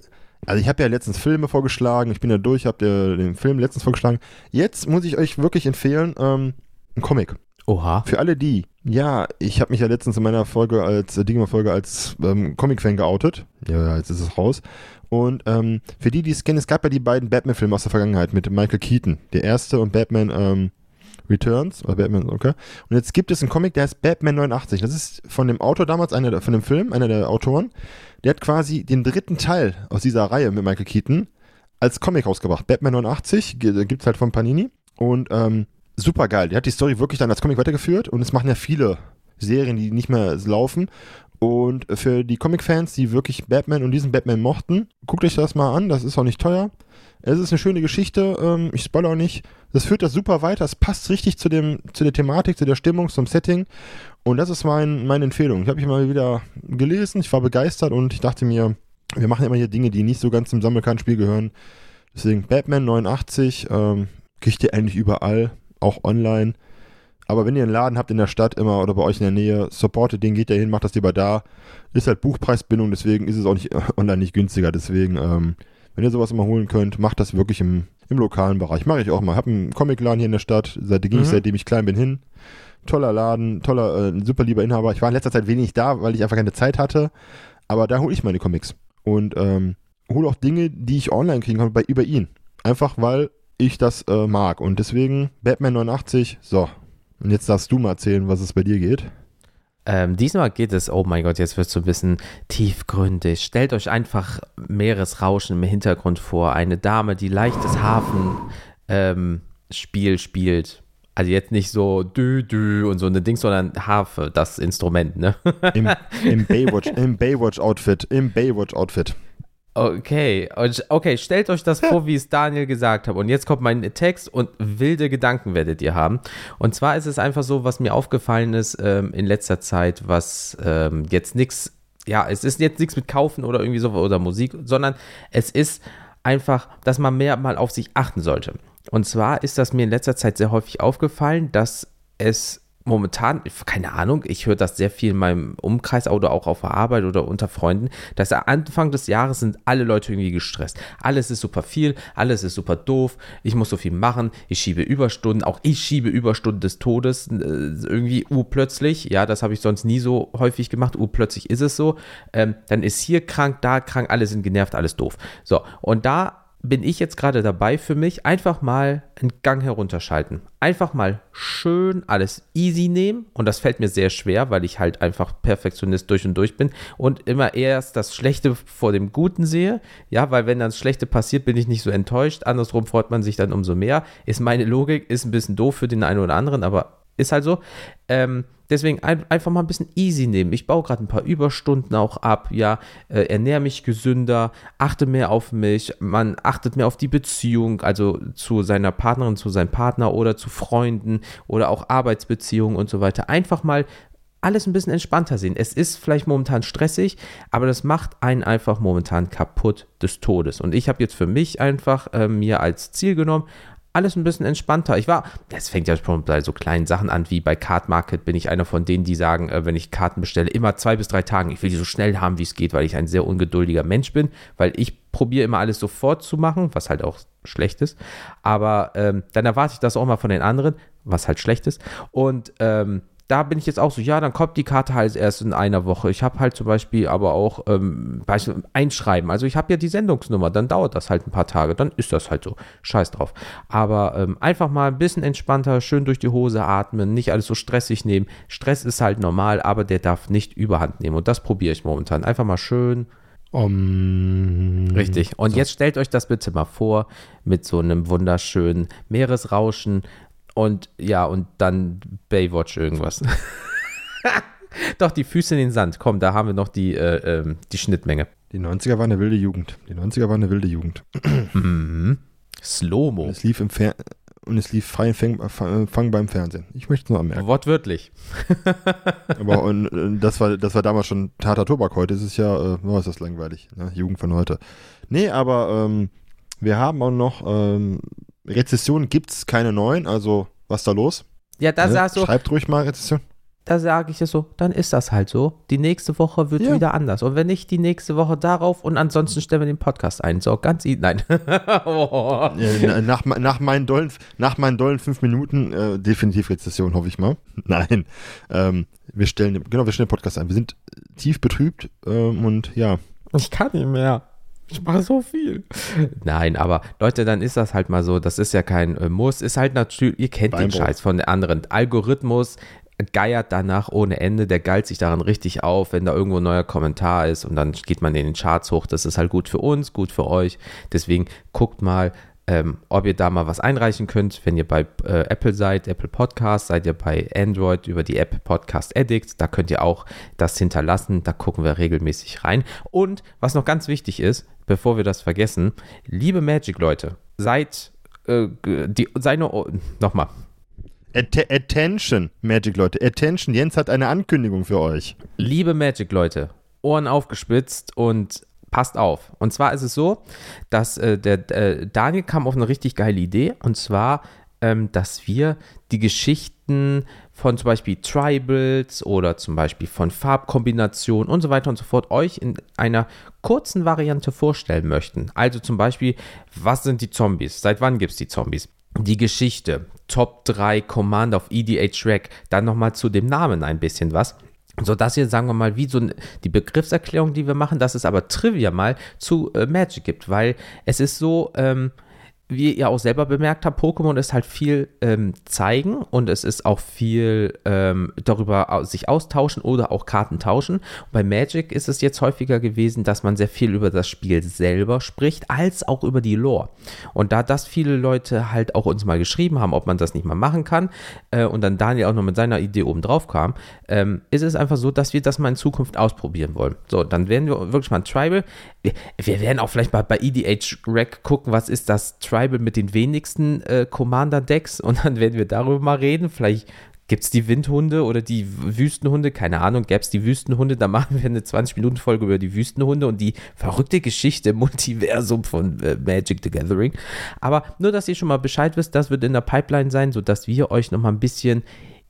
Also ich habe ja letztens Filme vorgeschlagen, ich bin ja durch, habe den Film letztens vorgeschlagen. Jetzt muss ich euch wirklich empfehlen, ähm, ein Comic. Oha. Für alle die. Ja, ich habe mich ja letztens in meiner Folge als äh, Digimon-Folge als ähm, Comic-Fan geoutet. Ja, jetzt ist es raus. Und ähm, für die, die es kennen, es gab ja die beiden Batman-Filme aus der Vergangenheit mit Michael Keaton. Der erste und Batman ähm, Returns oder Batman, okay. Und jetzt gibt es einen Comic, der heißt Batman 89. Das ist von dem Autor damals, einer der, von dem Film, einer der Autoren. Der hat quasi den dritten Teil aus dieser Reihe mit Michael Keaton als Comic rausgebracht. Batman 89 gibt es halt von Panini. Und ähm, super geil. Der hat die Story wirklich dann als Comic weitergeführt und es machen ja viele Serien, die nicht mehr laufen. Und für die Comic-Fans, die wirklich Batman und diesen Batman mochten, guckt euch das mal an, das ist auch nicht teuer. Es ist eine schöne Geschichte, ähm, ich spoilere auch nicht. Das führt das super weiter, es passt richtig zu, dem, zu der Thematik, zu der Stimmung, zum Setting. Und das ist mein, meine Empfehlung. Ich habe mich mal wieder gelesen, ich war begeistert und ich dachte mir, wir machen immer hier Dinge, die nicht so ganz zum Sammelkartenspiel gehören. Deswegen Batman 89, ähm, kriegt ihr eigentlich überall, auch online. Aber wenn ihr einen Laden habt in der Stadt immer oder bei euch in der Nähe, supportet den, geht da hin, macht das lieber da. Ist halt Buchpreisbindung, deswegen ist es auch nicht online nicht günstiger. Deswegen, ähm, wenn ihr sowas immer holen könnt, macht das wirklich im, im lokalen Bereich. Mache ich auch mal. Hab einen Comicladen hier in der Stadt, seit, ging mhm. ich seitdem ich klein bin hin. Toller Laden, toller, äh, super lieber Inhaber. Ich war in letzter Zeit wenig da, weil ich einfach keine Zeit hatte. Aber da hole ich meine Comics. Und ähm, hole auch Dinge, die ich online kriegen kann, bei, über ihn. Einfach weil ich das äh, mag. Und deswegen Batman 89, so, und jetzt darfst du mal erzählen, was es bei dir geht. Ähm, diesmal geht es, oh mein Gott, jetzt wird es so ein bisschen tiefgründig. Stellt euch einfach Meeresrauschen im Hintergrund vor. Eine Dame, die leichtes Hafenspiel ähm, spielt. Also jetzt nicht so dü dü und so eine Ding, sondern Harfe, das Instrument, ne? Im, im Baywatch, im Baywatch-Outfit, im Baywatch-Outfit. Okay, okay, stellt euch das vor, wie es Daniel gesagt hat. Und jetzt kommt mein Text und wilde Gedanken werdet ihr haben. Und zwar ist es einfach so, was mir aufgefallen ist ähm, in letzter Zeit, was ähm, jetzt nichts, ja, es ist jetzt nichts mit Kaufen oder irgendwie so oder Musik, sondern es ist einfach, dass man mehr mal auf sich achten sollte. Und zwar ist das mir in letzter Zeit sehr häufig aufgefallen, dass es momentan, keine Ahnung, ich höre das sehr viel in meinem Umkreis oder auch auf der Arbeit oder unter Freunden, dass Anfang des Jahres sind alle Leute irgendwie gestresst. Alles ist super viel, alles ist super doof, ich muss so viel machen, ich schiebe Überstunden, auch ich schiebe Überstunden des Todes äh, irgendwie urplötzlich, ja, das habe ich sonst nie so häufig gemacht, urplötzlich ist es so, ähm, dann ist hier krank, da krank, alle sind genervt, alles doof. So, und da bin ich jetzt gerade dabei für mich, einfach mal einen Gang herunterschalten. Einfach mal schön alles easy nehmen. Und das fällt mir sehr schwer, weil ich halt einfach Perfektionist durch und durch bin und immer erst das Schlechte vor dem Guten sehe. Ja, weil wenn dann das Schlechte passiert, bin ich nicht so enttäuscht. Andersrum freut man sich dann umso mehr. Ist meine Logik, ist ein bisschen doof für den einen oder anderen, aber ist halt so. Ähm, Deswegen ein, einfach mal ein bisschen easy nehmen. Ich baue gerade ein paar Überstunden auch ab, ja, äh, ernähre mich gesünder, achte mehr auf mich, man achtet mehr auf die Beziehung, also zu seiner Partnerin, zu seinem Partner oder zu Freunden oder auch Arbeitsbeziehungen und so weiter. Einfach mal alles ein bisschen entspannter sehen. Es ist vielleicht momentan stressig, aber das macht einen einfach momentan kaputt des Todes. Und ich habe jetzt für mich einfach äh, mir als Ziel genommen, alles ein bisschen entspannter. Ich war, das fängt ja schon bei so kleinen Sachen an, wie bei Card Market bin ich einer von denen, die sagen, äh, wenn ich Karten bestelle, immer zwei bis drei Tagen. Ich will die so schnell haben, wie es geht, weil ich ein sehr ungeduldiger Mensch bin, weil ich probiere immer alles sofort zu machen, was halt auch schlecht ist. Aber ähm, dann erwarte ich das auch mal von den anderen, was halt schlecht ist. Und ähm, da bin ich jetzt auch so, ja, dann kommt die Karte halt erst in einer Woche. Ich habe halt zum Beispiel aber auch ähm, Einschreiben. Also ich habe ja die Sendungsnummer, dann dauert das halt ein paar Tage, dann ist das halt so. Scheiß drauf. Aber ähm, einfach mal ein bisschen entspannter, schön durch die Hose atmen, nicht alles so stressig nehmen. Stress ist halt normal, aber der darf nicht überhand nehmen. Und das probiere ich momentan. Einfach mal schön um, Richtig. Und so. jetzt stellt euch das bitte mal vor mit so einem wunderschönen Meeresrauschen, und ja, und dann Baywatch irgendwas. Doch, die Füße in den Sand. Komm, da haben wir noch die, äh, ähm, die Schnittmenge. Die 90er waren eine wilde Jugend. Die 90er waren eine wilde Jugend. mhm. Slow-Mo. Es lief im Fer und es lief frei Fang, Fang beim Fernsehen. Ich möchte es nur anmerken. Wortwörtlich. Aber und, das, war, das war damals schon Tata Tobak. Heute ist es ja, äh, oh, ist das langweilig. Ne? Jugend von heute. Nee, aber ähm, wir haben auch noch ähm, Rezession gibt es keine neuen, also was da los? Ja, da ne? sagst du. Schreibt ruhig mal Rezession. Da sage ich es so, dann ist das halt so. Die nächste Woche wird ja. wieder anders. Und wenn nicht, die nächste Woche darauf und ansonsten stellen wir den Podcast ein. So, ganz easy. Nein. oh. ja, nach, nach, meinen dollen, nach meinen dollen fünf Minuten äh, definitiv Rezession, hoffe ich mal. Nein. Ähm, wir stellen, genau, wir stellen den Podcast ein. Wir sind tief betrübt ähm, und ja. Ich kann nicht mehr. Ich mache so viel. Nein, aber Leute, dann ist das halt mal so. Das ist ja kein äh, Muss. Ist halt natürlich, ihr kennt Beinbruch. den Scheiß von den anderen. Algorithmus geiert danach ohne Ende. Der geilt sich daran richtig auf, wenn da irgendwo ein neuer Kommentar ist und dann geht man in den Charts hoch. Das ist halt gut für uns, gut für euch. Deswegen guckt mal, ähm, ob ihr da mal was einreichen könnt. Wenn ihr bei äh, Apple seid, Apple Podcast, seid ihr bei Android über die App Podcast Addict. Da könnt ihr auch das hinterlassen. Da gucken wir regelmäßig rein. Und was noch ganz wichtig ist, bevor wir das vergessen, liebe Magic-Leute, seid äh, die, seine, nochmal. At Attention, Magic-Leute. Attention, Jens hat eine Ankündigung für euch. Liebe Magic-Leute, Ohren aufgespitzt und passt auf. Und zwar ist es so, dass äh, der äh, Daniel kam auf eine richtig geile Idee und zwar, ähm, dass wir die Geschichten von zum Beispiel Tribals oder zum Beispiel von Farbkombinationen und so weiter und so fort euch in einer kurzen Variante vorstellen möchten. Also zum Beispiel, was sind die Zombies? Seit wann gibt es die Zombies? Die Geschichte, Top 3 Command auf EDH Rack, dann nochmal zu dem Namen ein bisschen was so dass ihr, sagen wir mal, wie so die Begriffserklärung, die wir machen, dass es aber Trivia mal zu äh, Magic gibt, weil es ist so, ähm, wie ihr auch selber bemerkt habt, Pokémon ist halt viel ähm, zeigen und es ist auch viel ähm, darüber sich austauschen oder auch Karten tauschen. Und bei Magic ist es jetzt häufiger gewesen, dass man sehr viel über das Spiel selber spricht, als auch über die Lore. Und da das viele Leute halt auch uns mal geschrieben haben, ob man das nicht mal machen kann, äh, und dann Daniel auch noch mit seiner Idee oben drauf kam, ähm, ist es einfach so, dass wir das mal in Zukunft ausprobieren wollen. So, dann werden wir wirklich mal ein Tribal. Wir, wir werden auch vielleicht mal bei EDH Rack gucken, was ist das Tribal Tribal mit den wenigsten äh, Commander-Decks und dann werden wir darüber mal reden. Vielleicht gibt es die Windhunde oder die Wüstenhunde, keine Ahnung, gäbe es die Wüstenhunde, dann machen wir eine 20-Minuten-Folge über die Wüstenhunde und die verrückte Geschichte im Multiversum von äh, Magic the Gathering. Aber nur, dass ihr schon mal Bescheid wisst, das wird in der Pipeline sein, sodass wir euch noch mal ein bisschen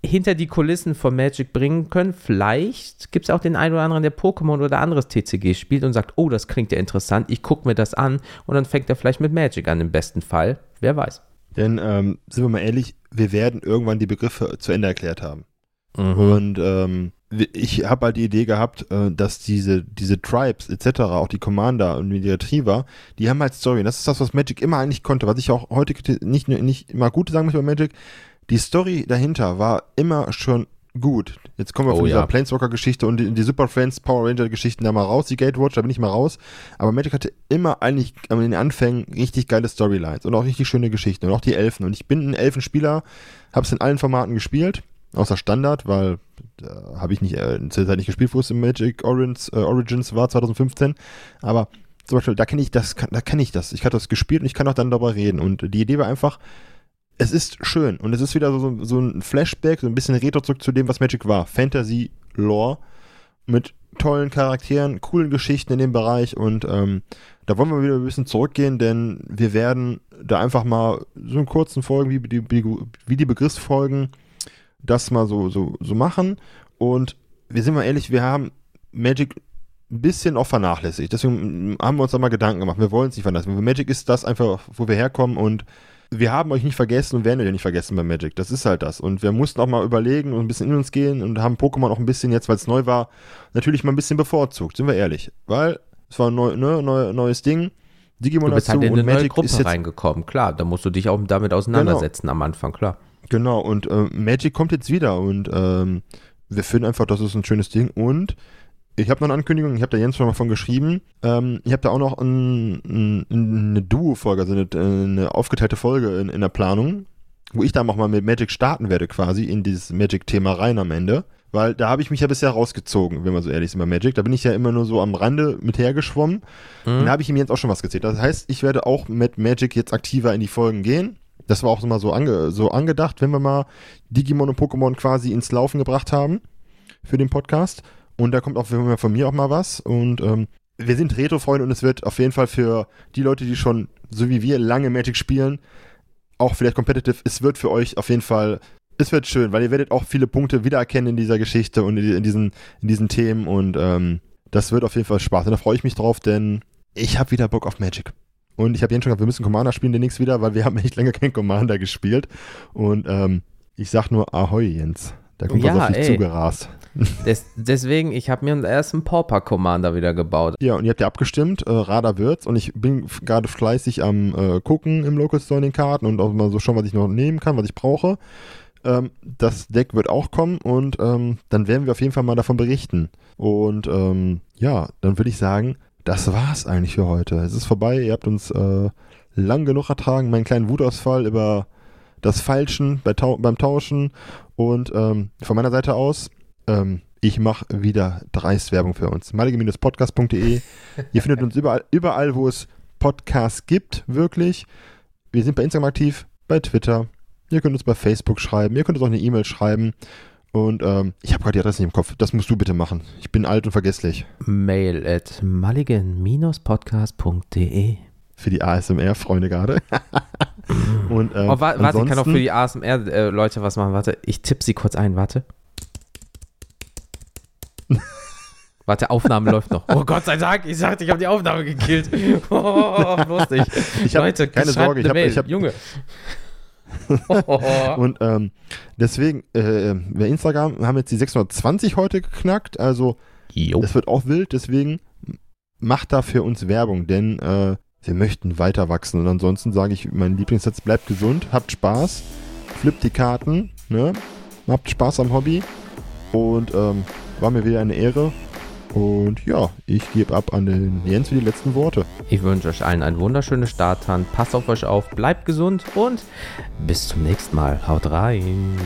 hinter die Kulissen von Magic bringen können. Vielleicht gibt es auch den einen oder anderen, der Pokémon oder anderes TCG spielt und sagt, oh, das klingt ja interessant, ich gucke mir das an und dann fängt er vielleicht mit Magic an im besten Fall. Wer weiß. Denn, ähm, sind wir mal ehrlich, wir werden irgendwann die Begriffe zu Ende erklärt haben. Mhm. Und ähm, ich habe halt die Idee gehabt, äh, dass diese, diese Tribes etc., auch die Commander und die Retriever, die haben halt Story. Und das ist das, was Magic immer eigentlich konnte, was ich auch heute nicht, nicht immer gut sagen möchte bei Magic die Story dahinter war immer schon gut. Jetzt kommen wir von oh, dieser ja. Planeswalker-Geschichte und die, die, Super Friends Power Ranger-Geschichten da mal raus, die Gatewatch, da bin ich mal raus. Aber Magic hatte immer eigentlich in den Anfängen richtig geile Storylines und auch richtig schöne Geschichten und auch die Elfen. Und ich bin ein Elfenspieler, habe es in allen Formaten gespielt, außer Standard, weil da habe ich nicht äh, in der Zeit nicht gespielt, wo es im Magic Origins, äh, Origins war, 2015. Aber zum Beispiel, da kenne ich das, da kenne ich das. Ich hatte das gespielt und ich kann auch dann darüber reden. Und die Idee war einfach, es ist schön und es ist wieder so, so ein Flashback, so ein bisschen Retro zurück zu dem, was Magic war. Fantasy, Lore mit tollen Charakteren, coolen Geschichten in dem Bereich und ähm, da wollen wir wieder ein bisschen zurückgehen, denn wir werden da einfach mal so in kurzen Folgen, wie die, wie die Begriffsfolgen, das mal so, so, so machen und wir sind mal ehrlich, wir haben Magic ein bisschen auch vernachlässigt. Deswegen haben wir uns da mal Gedanken gemacht. Wir wollen es nicht vernachlässigen. Magic ist das einfach, wo wir herkommen und wir haben euch nicht vergessen und werden euch nicht vergessen bei Magic. Das ist halt das. Und wir mussten auch mal überlegen und ein bisschen in uns gehen und haben Pokémon auch ein bisschen jetzt, weil es neu war, natürlich mal ein bisschen bevorzugt, sind wir ehrlich. Weil es war ein neu, ne, neu, neues Ding. Digimon du bist halt in eine neue Gruppe ist jetzt, reingekommen, klar. Da musst du dich auch damit auseinandersetzen genau. am Anfang, klar. Genau, und äh, Magic kommt jetzt wieder und ähm, wir finden einfach, das ist ein schönes Ding und ich habe noch eine Ankündigung, ich habe da Jens schon mal von geschrieben. Ähm, ich habe da auch noch ein, ein, eine Duo-Folge, also eine, eine, aufgeteilte Folge in, in der Planung, wo ich da auch mal mit Magic starten werde, quasi in dieses Magic-Thema rein am Ende. Weil da habe ich mich ja bisher rausgezogen, wenn man so ehrlich ist bei Magic. Da bin ich ja immer nur so am Rande mit hergeschwommen. Mhm. Da habe ich ihm jetzt auch schon was gezählt. Das heißt, ich werde auch mit Magic jetzt aktiver in die Folgen gehen. Das war auch mal so, ange, so angedacht, wenn wir mal Digimon und Pokémon quasi ins Laufen gebracht haben für den Podcast. Und da kommt auch von mir auch mal was. Und ähm, wir sind Retro-Freunde und es wird auf jeden Fall für die Leute, die schon, so wie wir, lange Magic spielen, auch vielleicht competitive, es wird für euch auf jeden Fall, es wird schön, weil ihr werdet auch viele Punkte wiedererkennen in dieser Geschichte und in diesen, in diesen Themen und ähm, das wird auf jeden Fall Spaß. Und da freue ich mich drauf, denn ich habe wieder Bock auf Magic. Und ich habe Jens schon gesagt, wir müssen Commander spielen demnächst wieder, weil wir haben echt lange kein Commander gespielt. Und ähm, ich sag nur Ahoi, Jens. Da kommt ja, was auf dich zugerast. Des, deswegen, ich habe mir einen ersten Pauper Commander wieder gebaut. Ja, und ihr habt ja abgestimmt, äh, Radar wird's. Und ich bin gerade fleißig am äh, gucken im Local Store in den Karten und auch mal so schauen, was ich noch nehmen kann, was ich brauche. Ähm, das Deck wird auch kommen und ähm, dann werden wir auf jeden Fall mal davon berichten. Und ähm, ja, dann würde ich sagen, das war's eigentlich für heute. Es ist vorbei, ihr habt uns äh, lang genug ertragen, meinen kleinen Wutausfall über das Falschen bei beim Tauschen. Und ähm, von meiner Seite aus, ähm, ich mache wieder dreist Werbung für uns. malige-podcast.de. Ihr findet uns überall, überall, wo es Podcasts gibt, wirklich. Wir sind bei Instagram aktiv, bei Twitter. Ihr könnt uns bei Facebook schreiben. Ihr könnt uns auch eine E-Mail schreiben. Und ähm, ich habe gerade die Adresse nicht im Kopf. Das musst du bitte machen. Ich bin alt und vergesslich. Mail at mulligan-podcast.de Für die ASMR-Freunde gerade. und, ähm, oh, wa warte, ich kann auch für die ASMR-Leute äh, was machen. Warte, ich tippe sie kurz ein. Warte. Warte, Aufnahme läuft noch. Oh Gott sei Dank, ich sagte, ich habe die Aufnahme gekillt. Oh, lustig. Ich habe keine Sorge, ich habe hab, Junge. und ähm, deswegen, äh, bei Instagram haben jetzt die 620 heute geknackt, also jo. das wird auch wild, deswegen macht da für uns Werbung, denn äh, wir möchten weiter wachsen und ansonsten sage ich, mein Lieblingssatz, bleibt gesund, habt Spaß, flippt die Karten, ne? habt Spaß am Hobby und ähm, war mir wieder eine Ehre und ja, ich gebe ab an den Jens für die letzten Worte. Ich wünsche euch allen einen wunderschönen Starthand. Passt auf euch auf, bleibt gesund und bis zum nächsten Mal. Haut rein.